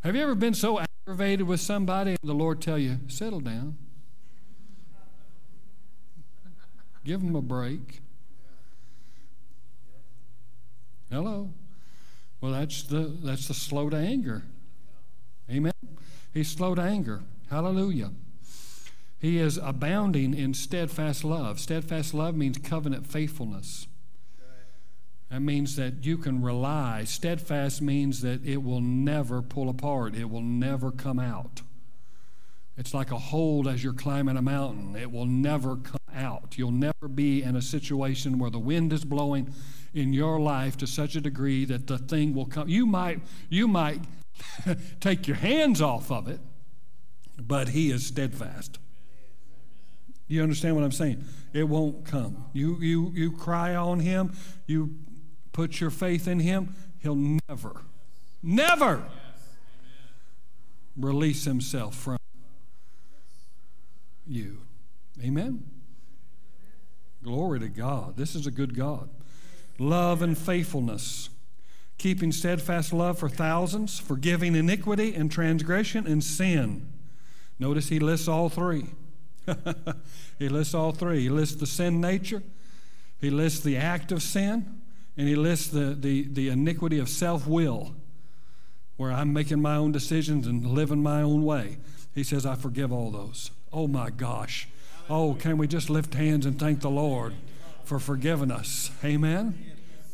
Have you ever been so aggravated with somebody and the Lord tell you, settle down? Give them a break. Hello. Well, that's the that's the slow to anger. Amen. He's slow to anger. Hallelujah. He is abounding in steadfast love. Steadfast love means covenant faithfulness. That means that you can rely. Steadfast means that it will never pull apart, it will never come out. It's like a hold as you're climbing a mountain. It will never come out. You'll never be in a situation where the wind is blowing in your life to such a degree that the thing will come. You might, you might take your hands off of it, but he is steadfast. You understand what I'm saying? It won't come. You, you, you cry on him, you put your faith in Him, He'll never, never release Himself from you. Amen? Glory to God. This is a good God. Love and faithfulness, keeping steadfast love for thousands, forgiving iniquity and transgression and sin. Notice he lists all three. he lists all three. He lists the sin nature, he lists the act of sin, and he lists the, the, the iniquity of self will, where I'm making my own decisions and living my own way. He says, I forgive all those. Oh my gosh. Oh, can we just lift hands and thank the Lord for forgiving us? Amen.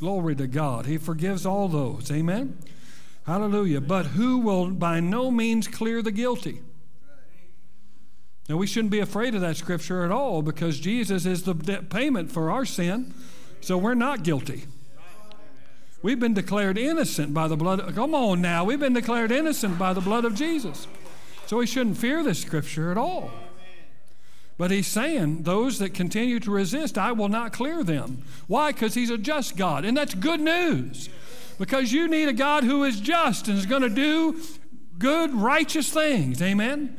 Glory to God. He forgives all those. Amen. Hallelujah. But who will by no means clear the guilty? Now, we shouldn't be afraid of that scripture at all because Jesus is the payment for our sin, so we're not guilty. We've been declared innocent by the blood. Of, come on now. We've been declared innocent by the blood of Jesus. So we shouldn't fear this scripture at all. But he's saying, those that continue to resist, I will not clear them. Why? Because he's a just God. And that's good news. Because you need a God who is just and is going to do good, righteous things. Amen?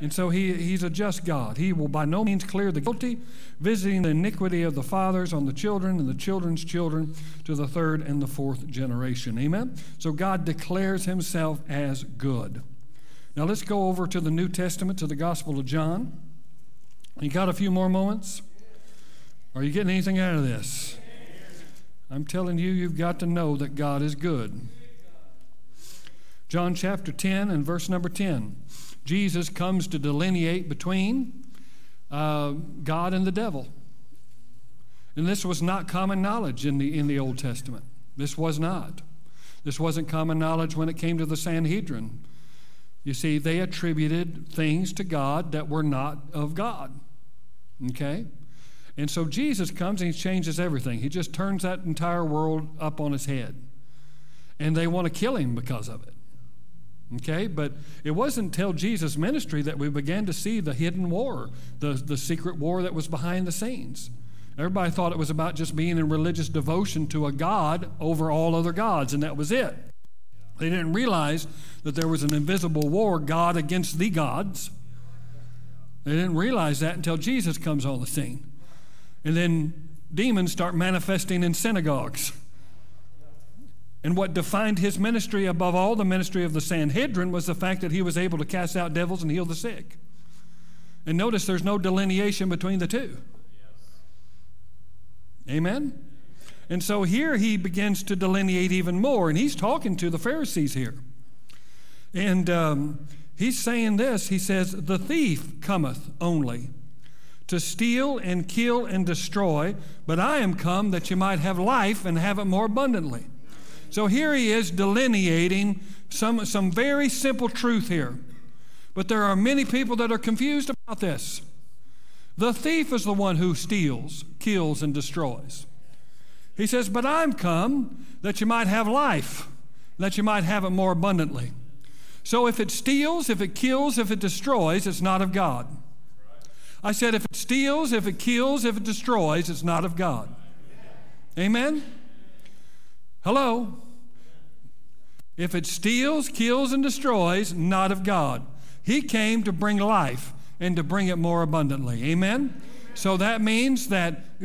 And so he, he's a just God. He will by no means clear the guilty, visiting the iniquity of the fathers on the children and the children's children to the third and the fourth generation. Amen? So God declares himself as good. Now let's go over to the New Testament, to the Gospel of John. You got a few more moments? Are you getting anything out of this? I'm telling you, you've got to know that God is good. John chapter 10 and verse number 10. Jesus comes to delineate between uh, God and the devil. And this was not common knowledge in the, in the Old Testament. This was not. This wasn't common knowledge when it came to the Sanhedrin. You see, they attributed things to God that were not of God. Okay? And so Jesus comes and he changes everything. He just turns that entire world up on his head. And they want to kill him because of it. Okay, but it wasn't until Jesus' ministry that we began to see the hidden war, the, the secret war that was behind the scenes. Everybody thought it was about just being in religious devotion to a God over all other gods, and that was it. They didn't realize that there was an invisible war, God against the gods. They didn't realize that until Jesus comes on the scene. And then demons start manifesting in synagogues. And what defined his ministry above all the ministry of the Sanhedrin was the fact that he was able to cast out devils and heal the sick. And notice there's no delineation between the two. Amen? And so here he begins to delineate even more, and he's talking to the Pharisees here. And um, he's saying this He says, The thief cometh only to steal and kill and destroy, but I am come that you might have life and have it more abundantly. So here he is delineating some, some very simple truth here. But there are many people that are confused about this. The thief is the one who steals, kills, and destroys. He says, But I'm come that you might have life, that you might have it more abundantly. So if it steals, if it kills, if it destroys, it's not of God. I said, if it steals, if it kills, if it destroys, it's not of God. Amen? Hello? If it steals, kills, and destroys, not of God. He came to bring life and to bring it more abundantly. Amen? So that means that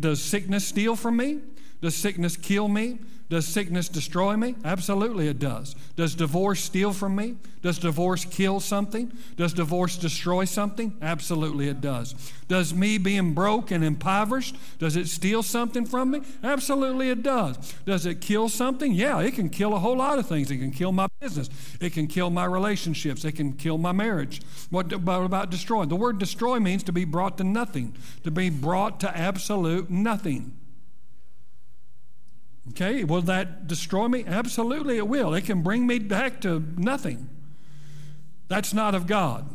does sickness steal from me? Does sickness kill me? Does sickness destroy me? Absolutely, it does. Does divorce steal from me? Does divorce kill something? Does divorce destroy something? Absolutely, it does. Does me being broke and impoverished, does it steal something from me? Absolutely, it does. Does it kill something? Yeah, it can kill a whole lot of things. It can kill my business. It can kill my relationships. It can kill my marriage. What about destroy? The word destroy means to be brought to nothing, to be brought to absolute nothing. Okay, will that destroy me? Absolutely, it will. It can bring me back to nothing. That's not of God.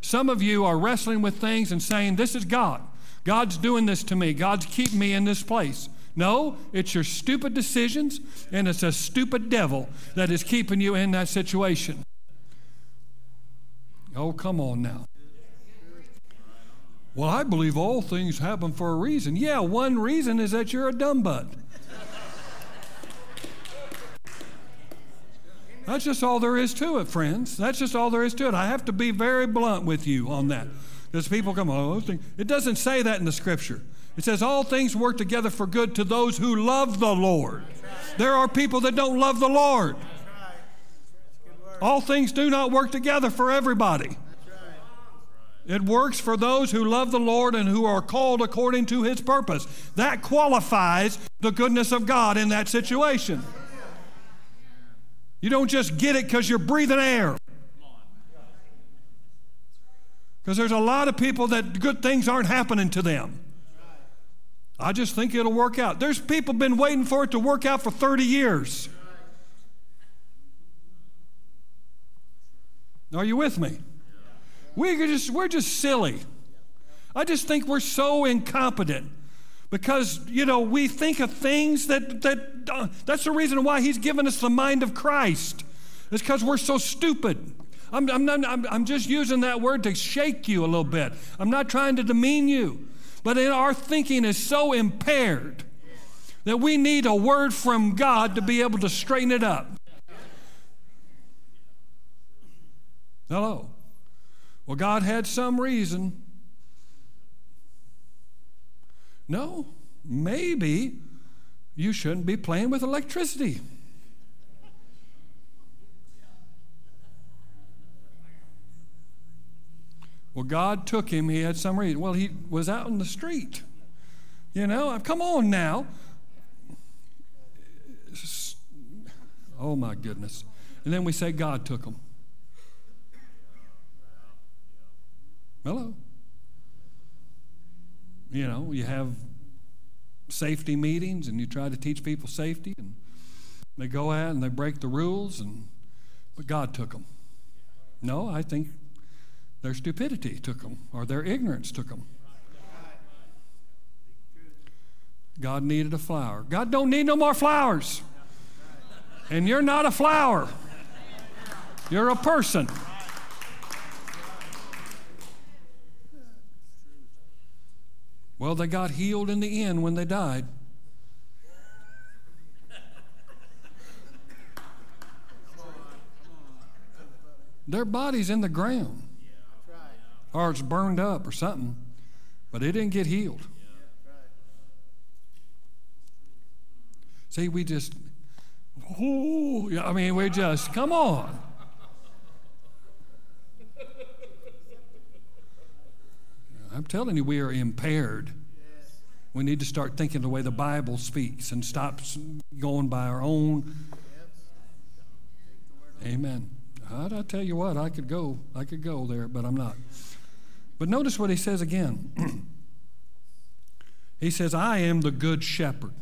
Some of you are wrestling with things and saying, This is God. God's doing this to me. God's keeping me in this place. No, it's your stupid decisions, and it's a stupid devil that is keeping you in that situation. Oh, come on now. Well, I believe all things happen for a reason. Yeah, one reason is that you're a dumb butt. That's just all there is to it, friends. That's just all there is to it. I have to be very blunt with you on that. Because people come, oh, it doesn't say that in the scripture. It says all things work together for good to those who love the Lord. There are people that don't love the Lord. All things do not work together for everybody. It works for those who love the Lord and who are called according to his purpose. That qualifies the goodness of God in that situation. You don't just get it because you're breathing air. Because there's a lot of people that good things aren't happening to them. I just think it'll work out. There's people been waiting for it to work out for 30 years. Are you with me? We're just, we're just silly. I just think we're so incompetent because you know we think of things that that uh, that's the reason why he's given us the mind of christ. It's because we're so stupid. I'm, I'm, not, I'm, I'm just using that word to shake you a little bit. I'm not trying to demean you. But our thinking is so impaired that we need a word from god to be able to straighten it up. Hello. Well, God had some reason. No, maybe you shouldn't be playing with electricity. Well, God took him. He had some reason. Well, he was out in the street. You know, come on now. Oh, my goodness. And then we say God took him. Hello. You know, you have safety meetings and you try to teach people safety and they go out and they break the rules and but God took them. No, I think their stupidity took them, or their ignorance took them. God needed a flower. God don't need no more flowers. And you're not a flower. You're a person. Well, they got healed in the end when they died. Their body's in the ground or it's burned up or something, but it didn't get healed. See, we just, oh, I mean, we just, come on. I'm telling you, we are impaired. We need to start thinking the way the Bible speaks and stop going by our own. Amen. I tell you what, I could go, I could go there, but I'm not. But notice what he says again. he says, I am the good shepherd.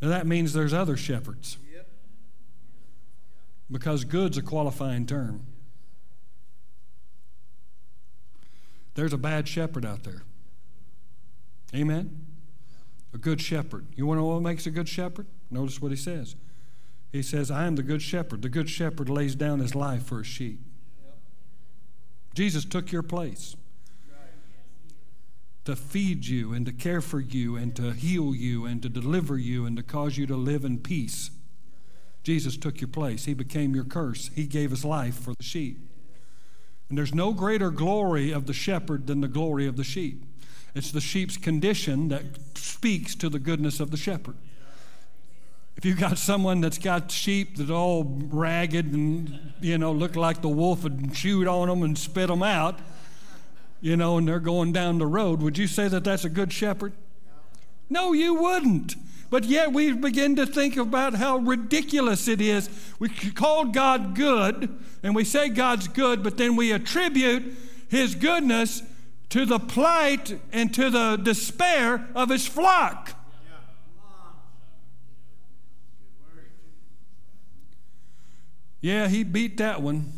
Now that means there's other shepherds. Because good's a qualifying term. There's a bad shepherd out there. Amen? A good shepherd. You want to know what makes a good shepherd? Notice what he says. He says, I am the good shepherd. The good shepherd lays down his life for his sheep. Jesus took your place to feed you and to care for you and to heal you and to deliver you and to cause you to live in peace. Jesus took your place. He became your curse. He gave his life for the sheep. And there's no greater glory of the shepherd than the glory of the sheep. It's the sheep's condition that speaks to the goodness of the shepherd. If you've got someone that's got sheep that all ragged and, you know, look like the wolf had chewed on them and spit them out, you know, and they're going down the road, would you say that that's a good shepherd? No, you wouldn't. But yet we begin to think about how ridiculous it is. We call God good, and we say God's good, but then we attribute His goodness to the plight and to the despair of His flock. Yeah, he beat that one.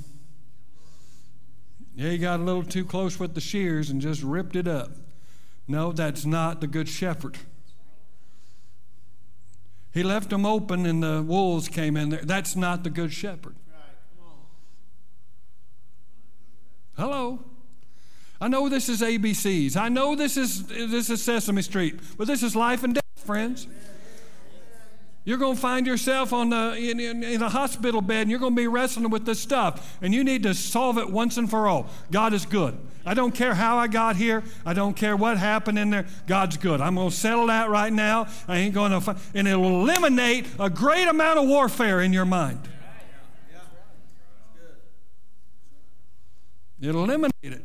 Yeah, he got a little too close with the shears and just ripped it up. No, that's not the good shepherd. He left them open and the wolves came in there. That's not the good shepherd. Hello. I know this is ABCs. I know this is this is Sesame Street, but this is life and death, friends. You're going to find yourself on the, in, in, in, a hospital bed and you're going to be wrestling with this stuff. And you need to solve it once and for all. God is good. I don't care how I got here. I don't care what happened in there. God's good. I'm going to settle that right now. I ain't going to, and it'll eliminate a great amount of warfare in your mind. It'll eliminate it.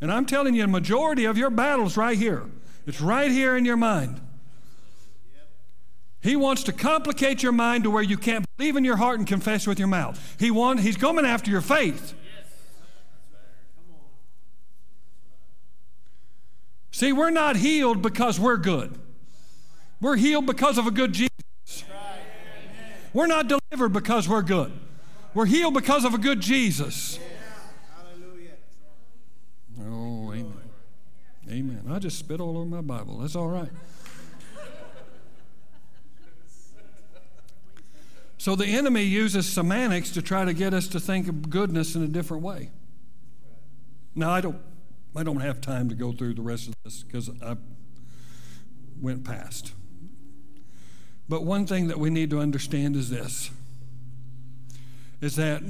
And I'm telling you, the majority of your battles right here. It's right here in your mind. He wants to complicate your mind to where you can't believe in your heart and confess with your mouth. He want, he's coming after your faith. See, we're not healed because we're good. We're healed because of a good Jesus. We're not delivered because we're good. We're healed because of a good Jesus. Oh, amen. Amen. I just spit all over my Bible. That's all right. So the enemy uses semantics to try to get us to think of goodness in a different way. Now I don't I don't have time to go through the rest of this because I went past. But one thing that we need to understand is this is that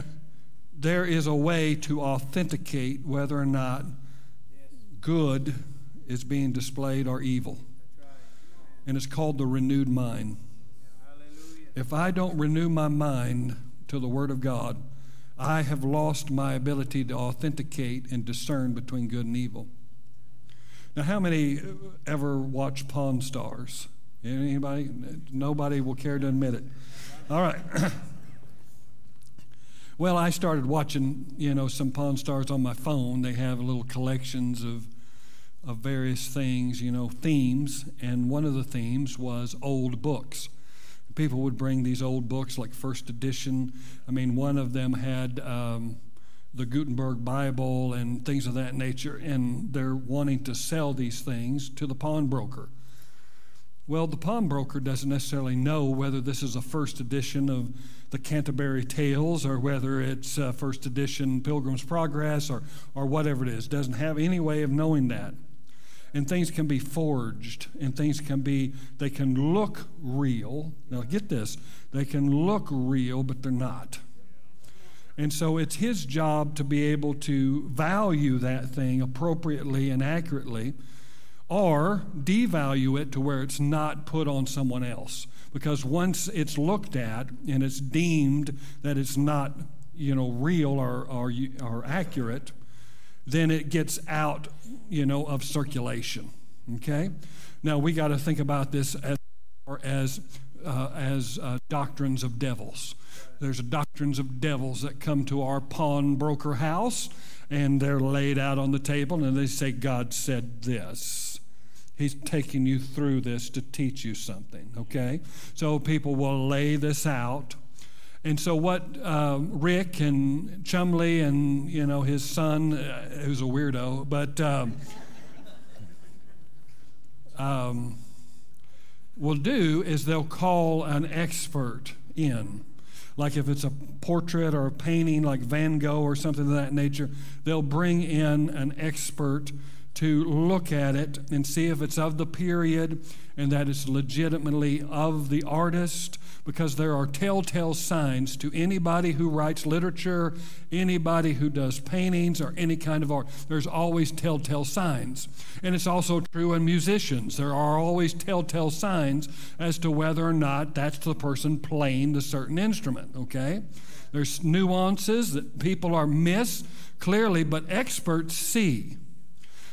there is a way to authenticate whether or not good is being displayed or evil. And it's called the renewed mind. If I don't renew my mind to the Word of God, I have lost my ability to authenticate and discern between good and evil. Now, how many ever watch Pawn Stars? Anybody? Nobody will care to admit it. All right. well, I started watching, you know, some Pawn Stars on my phone. They have little collections of of various things, you know, themes, and one of the themes was old books. People would bring these old books, like first edition. I mean, one of them had um, the Gutenberg Bible and things of that nature, and they're wanting to sell these things to the pawnbroker. Well, the pawnbroker doesn't necessarily know whether this is a first edition of the Canterbury Tales or whether it's a first edition Pilgrim's Progress or, or whatever it is. Doesn't have any way of knowing that and things can be forged and things can be they can look real. Now get this they can look real but they're not. And so it's his job to be able to value that thing appropriately and accurately or devalue it to where it's not put on someone else. Because once it's looked at and it's deemed that it's not you know real or, or, or accurate then it gets out, you know, of circulation. Okay? Now we got to think about this as as uh, as uh, doctrines of devils. There's doctrines of devils that come to our pawnbroker house, and they're laid out on the table, and they say, "God said this." He's taking you through this to teach you something. Okay, so people will lay this out and so, what uh, Rick and Chumlee and you know his son, uh, who's a weirdo, but um, um, will do is they'll call an expert in. Like if it's a portrait or a painting like Van Gogh or something of that nature, they'll bring in an expert to look at it and see if it's of the period and that it's legitimately of the artist because there are telltale signs to anybody who writes literature, anybody who does paintings or any kind of art. There's always telltale signs. And it's also true in musicians. There are always telltale signs as to whether or not that's the person playing the certain instrument, okay? There's nuances that people are miss clearly, but experts see.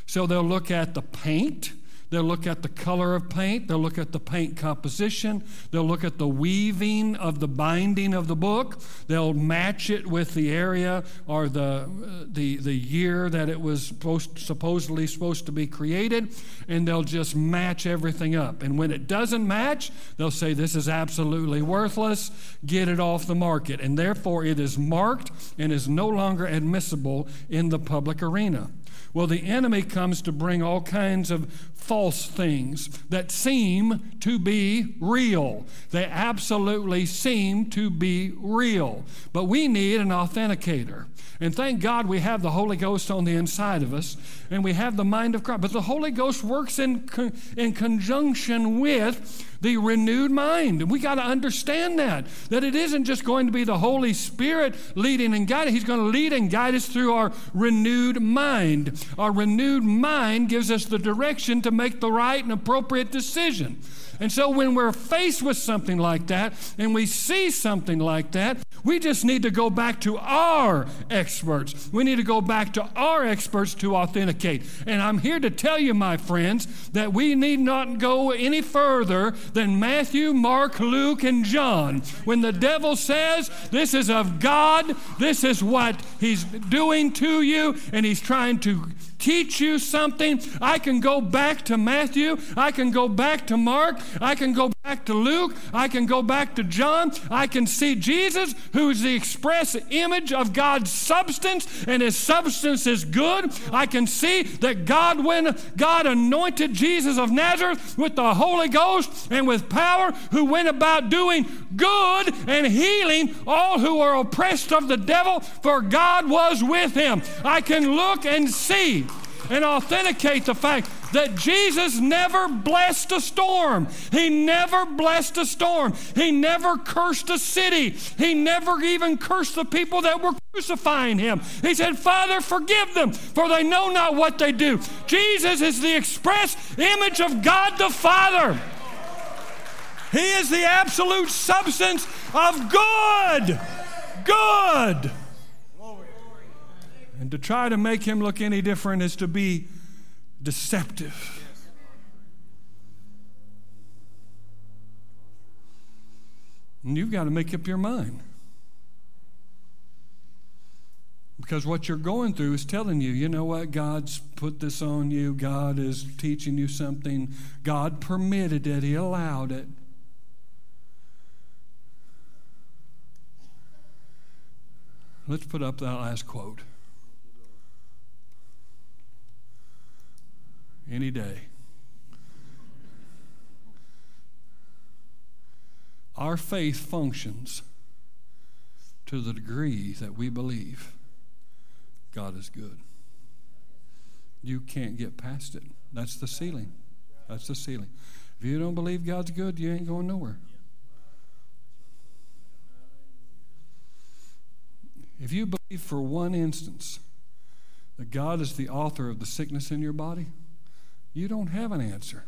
So they'll look at the paint They'll look at the color of paint. They'll look at the paint composition. They'll look at the weaving of the binding of the book. They'll match it with the area or the, uh, the, the year that it was supposed, supposedly supposed to be created, and they'll just match everything up. And when it doesn't match, they'll say, This is absolutely worthless. Get it off the market. And therefore, it is marked and is no longer admissible in the public arena. Well, the enemy comes to bring all kinds of false things that seem to be real. They absolutely seem to be real. But we need an authenticator. And thank God we have the Holy Ghost on the inside of us and we have the mind of Christ. But the Holy Ghost works in, in conjunction with the renewed mind. And we got to understand that, that it isn't just going to be the Holy Spirit leading and guiding. He's going to lead and guide us through our renewed mind. Our renewed mind gives us the direction to make the right and appropriate decision. And so when we're faced with something like that and we see something like that, we just need to go back to our experts. We need to go back to our experts to authenticate. And I'm here to tell you, my friends, that we need not go any further than Matthew, Mark, Luke, and John. When the devil says, This is of God, this is what he's doing to you, and he's trying to teach you something, I can go back to Matthew, I can go back to Mark, I can go back to Luke, I can go back to John, I can see Jesus, who is the express image of God's substance, and his substance is good. I can see that God, when God anointed Jesus of Nazareth with the Holy Ghost and with power, who went about doing good and healing all who are oppressed of the devil, for God was with him. I can look and see and authenticate the fact that Jesus never blessed a storm. He never blessed a storm. He never cursed a city. He never even cursed the people that were crucifying him. He said, Father, forgive them, for they know not what they do. Jesus is the express image of God the Father. He is the absolute substance of good. Good. And to try to make him look any different is to be deceptive. And you've got to make up your mind. Because what you're going through is telling you, you know what? God's put this on you. God is teaching you something. God permitted it, He allowed it. Let's put up that last quote. Any day. Our faith functions to the degree that we believe God is good. You can't get past it. That's the ceiling. That's the ceiling. If you don't believe God's good, you ain't going nowhere. If you believe for one instance that God is the author of the sickness in your body, you don't have an answer.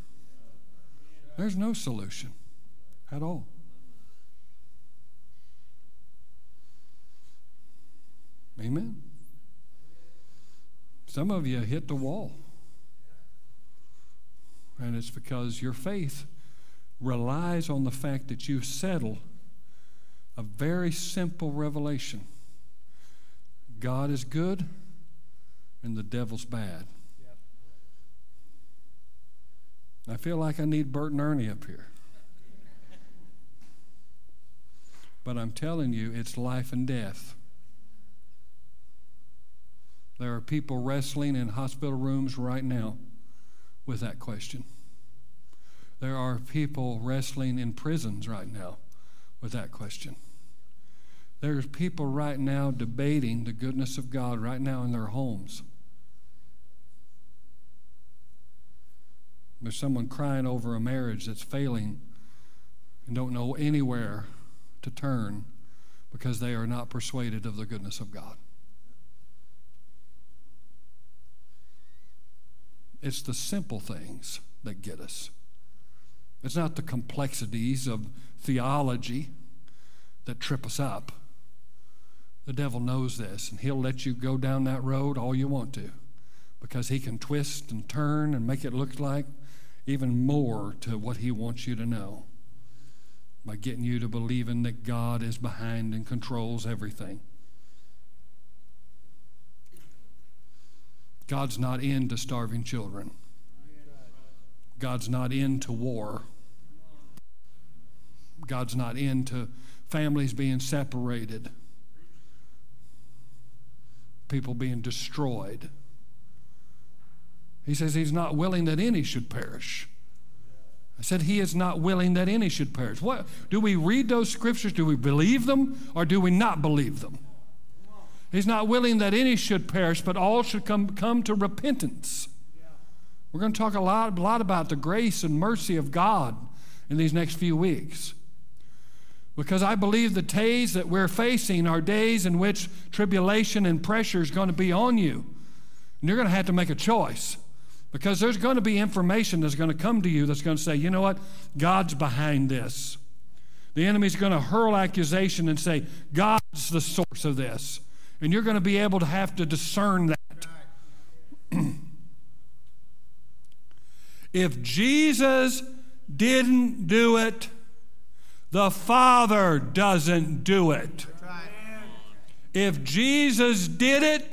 There's no solution at all. Amen. Some of you hit the wall. And it's because your faith relies on the fact that you settle a very simple revelation God is good and the devil's bad. I feel like I need Bert and Ernie up here. But I'm telling you, it's life and death. There are people wrestling in hospital rooms right now with that question. There are people wrestling in prisons right now with that question. There's people right now debating the goodness of God right now in their homes. There's someone crying over a marriage that's failing and don't know anywhere to turn because they are not persuaded of the goodness of God. It's the simple things that get us. It's not the complexities of theology that trip us up. The devil knows this, and he'll let you go down that road all you want to because he can twist and turn and make it look like even more to what he wants you to know by getting you to believing that God is behind and controls everything. God's not into starving children. God's not into war. God's not into families being separated people being destroyed. He says he's not willing that any should perish. I said he is not willing that any should perish. What do we read those scriptures? Do we believe them or do we not believe them? He's not willing that any should perish, but all should come, come to repentance. We're going to talk a lot, a lot about the grace and mercy of God in these next few weeks. Because I believe the days that we're facing are days in which tribulation and pressure is going to be on you. And you're going to have to make a choice. Because there's going to be information that's going to come to you that's going to say, you know what? God's behind this. The enemy's going to hurl accusation and say, God's the source of this. And you're going to be able to have to discern that. if Jesus didn't do it, the Father doesn't do it. If Jesus did it,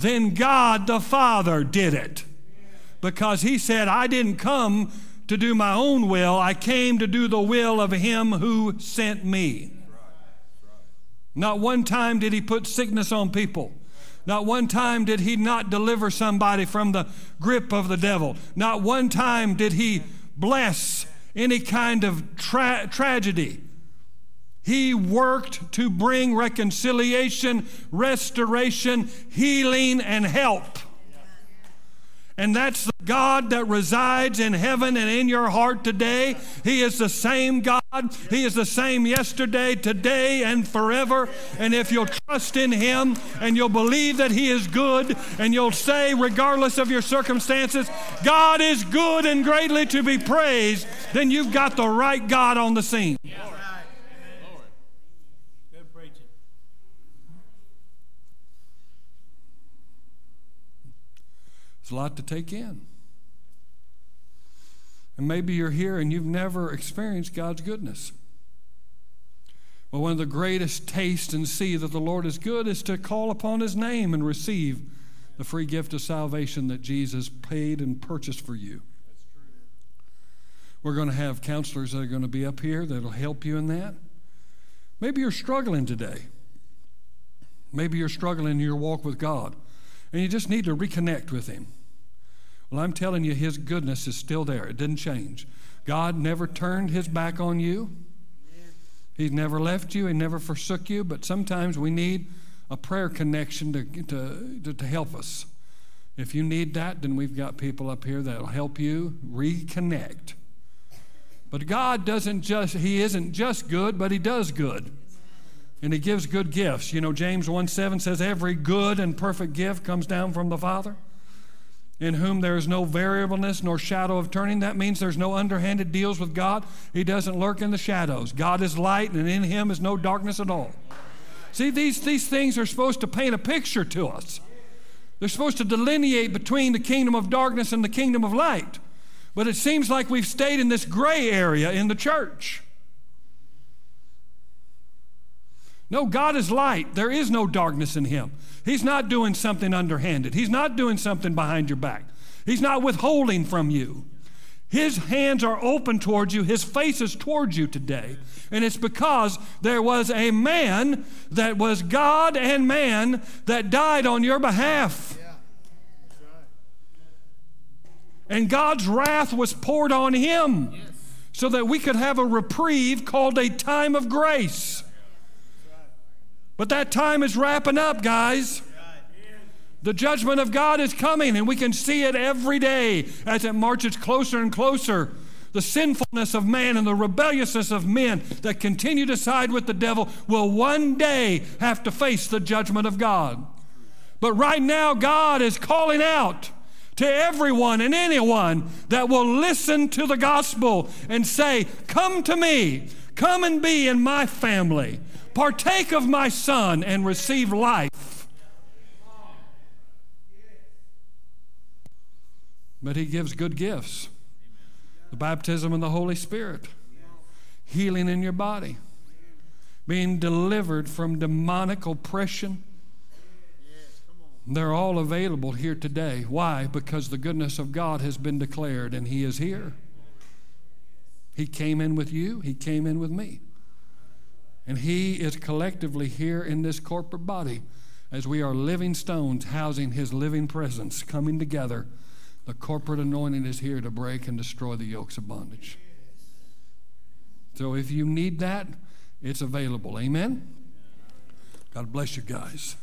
then God the Father did it. Because he said, I didn't come to do my own will, I came to do the will of him who sent me. Not one time did he put sickness on people. Not one time did he not deliver somebody from the grip of the devil. Not one time did he bless any kind of tra- tragedy. He worked to bring reconciliation, restoration, healing, and help. And that's the God that resides in heaven and in your heart today. He is the same God. He is the same yesterday, today, and forever. And if you'll trust in Him and you'll believe that He is good and you'll say, regardless of your circumstances, God is good and greatly to be praised, then you've got the right God on the scene. All right. Lord. Good preaching. It's a lot to take in. And maybe you're here and you've never experienced God's goodness. Well, one of the greatest taste and see that the Lord is good is to call upon His name and receive the free gift of salvation that Jesus paid and purchased for you. We're going to have counselors that are going to be up here that'll help you in that. Maybe you're struggling today. Maybe you're struggling in your walk with God and you just need to reconnect with Him. Well, I'm telling you, His goodness is still there. It didn't change. God never turned His back on you. He's never left you. He never forsook you. But sometimes we need a prayer connection to, to, to, to help us. If you need that, then we've got people up here that'll help you reconnect. But God doesn't just, He isn't just good, but He does good. And He gives good gifts. You know, James 1 7 says, Every good and perfect gift comes down from the Father in whom there is no variableness nor shadow of turning. That means there's no underhanded deals with God. He doesn't lurk in the shadows. God is light, and in him is no darkness at all. See, these, these things are supposed to paint a picture to us. They're supposed to delineate between the kingdom of darkness and the kingdom of light. But it seems like we've stayed in this gray area in the church. No, God is light. There is no darkness in him. He's not doing something underhanded. He's not doing something behind your back. He's not withholding from you. His hands are open towards you. His face is towards you today. And it's because there was a man that was God and man that died on your behalf. And God's wrath was poured on him so that we could have a reprieve called a time of grace. But that time is wrapping up, guys. The judgment of God is coming, and we can see it every day as it marches closer and closer. The sinfulness of man and the rebelliousness of men that continue to side with the devil will one day have to face the judgment of God. But right now, God is calling out to everyone and anyone that will listen to the gospel and say, Come to me, come and be in my family, partake of my son, and receive life. But he gives good gifts the baptism in the Holy Spirit, healing in your body, being delivered from demonic oppression. They're all available here today. Why? Because the goodness of God has been declared and He is here. He came in with you, He came in with me. And He is collectively here in this corporate body as we are living stones housing His living presence, coming together. The corporate anointing is here to break and destroy the yokes of bondage. So if you need that, it's available. Amen? God bless you guys.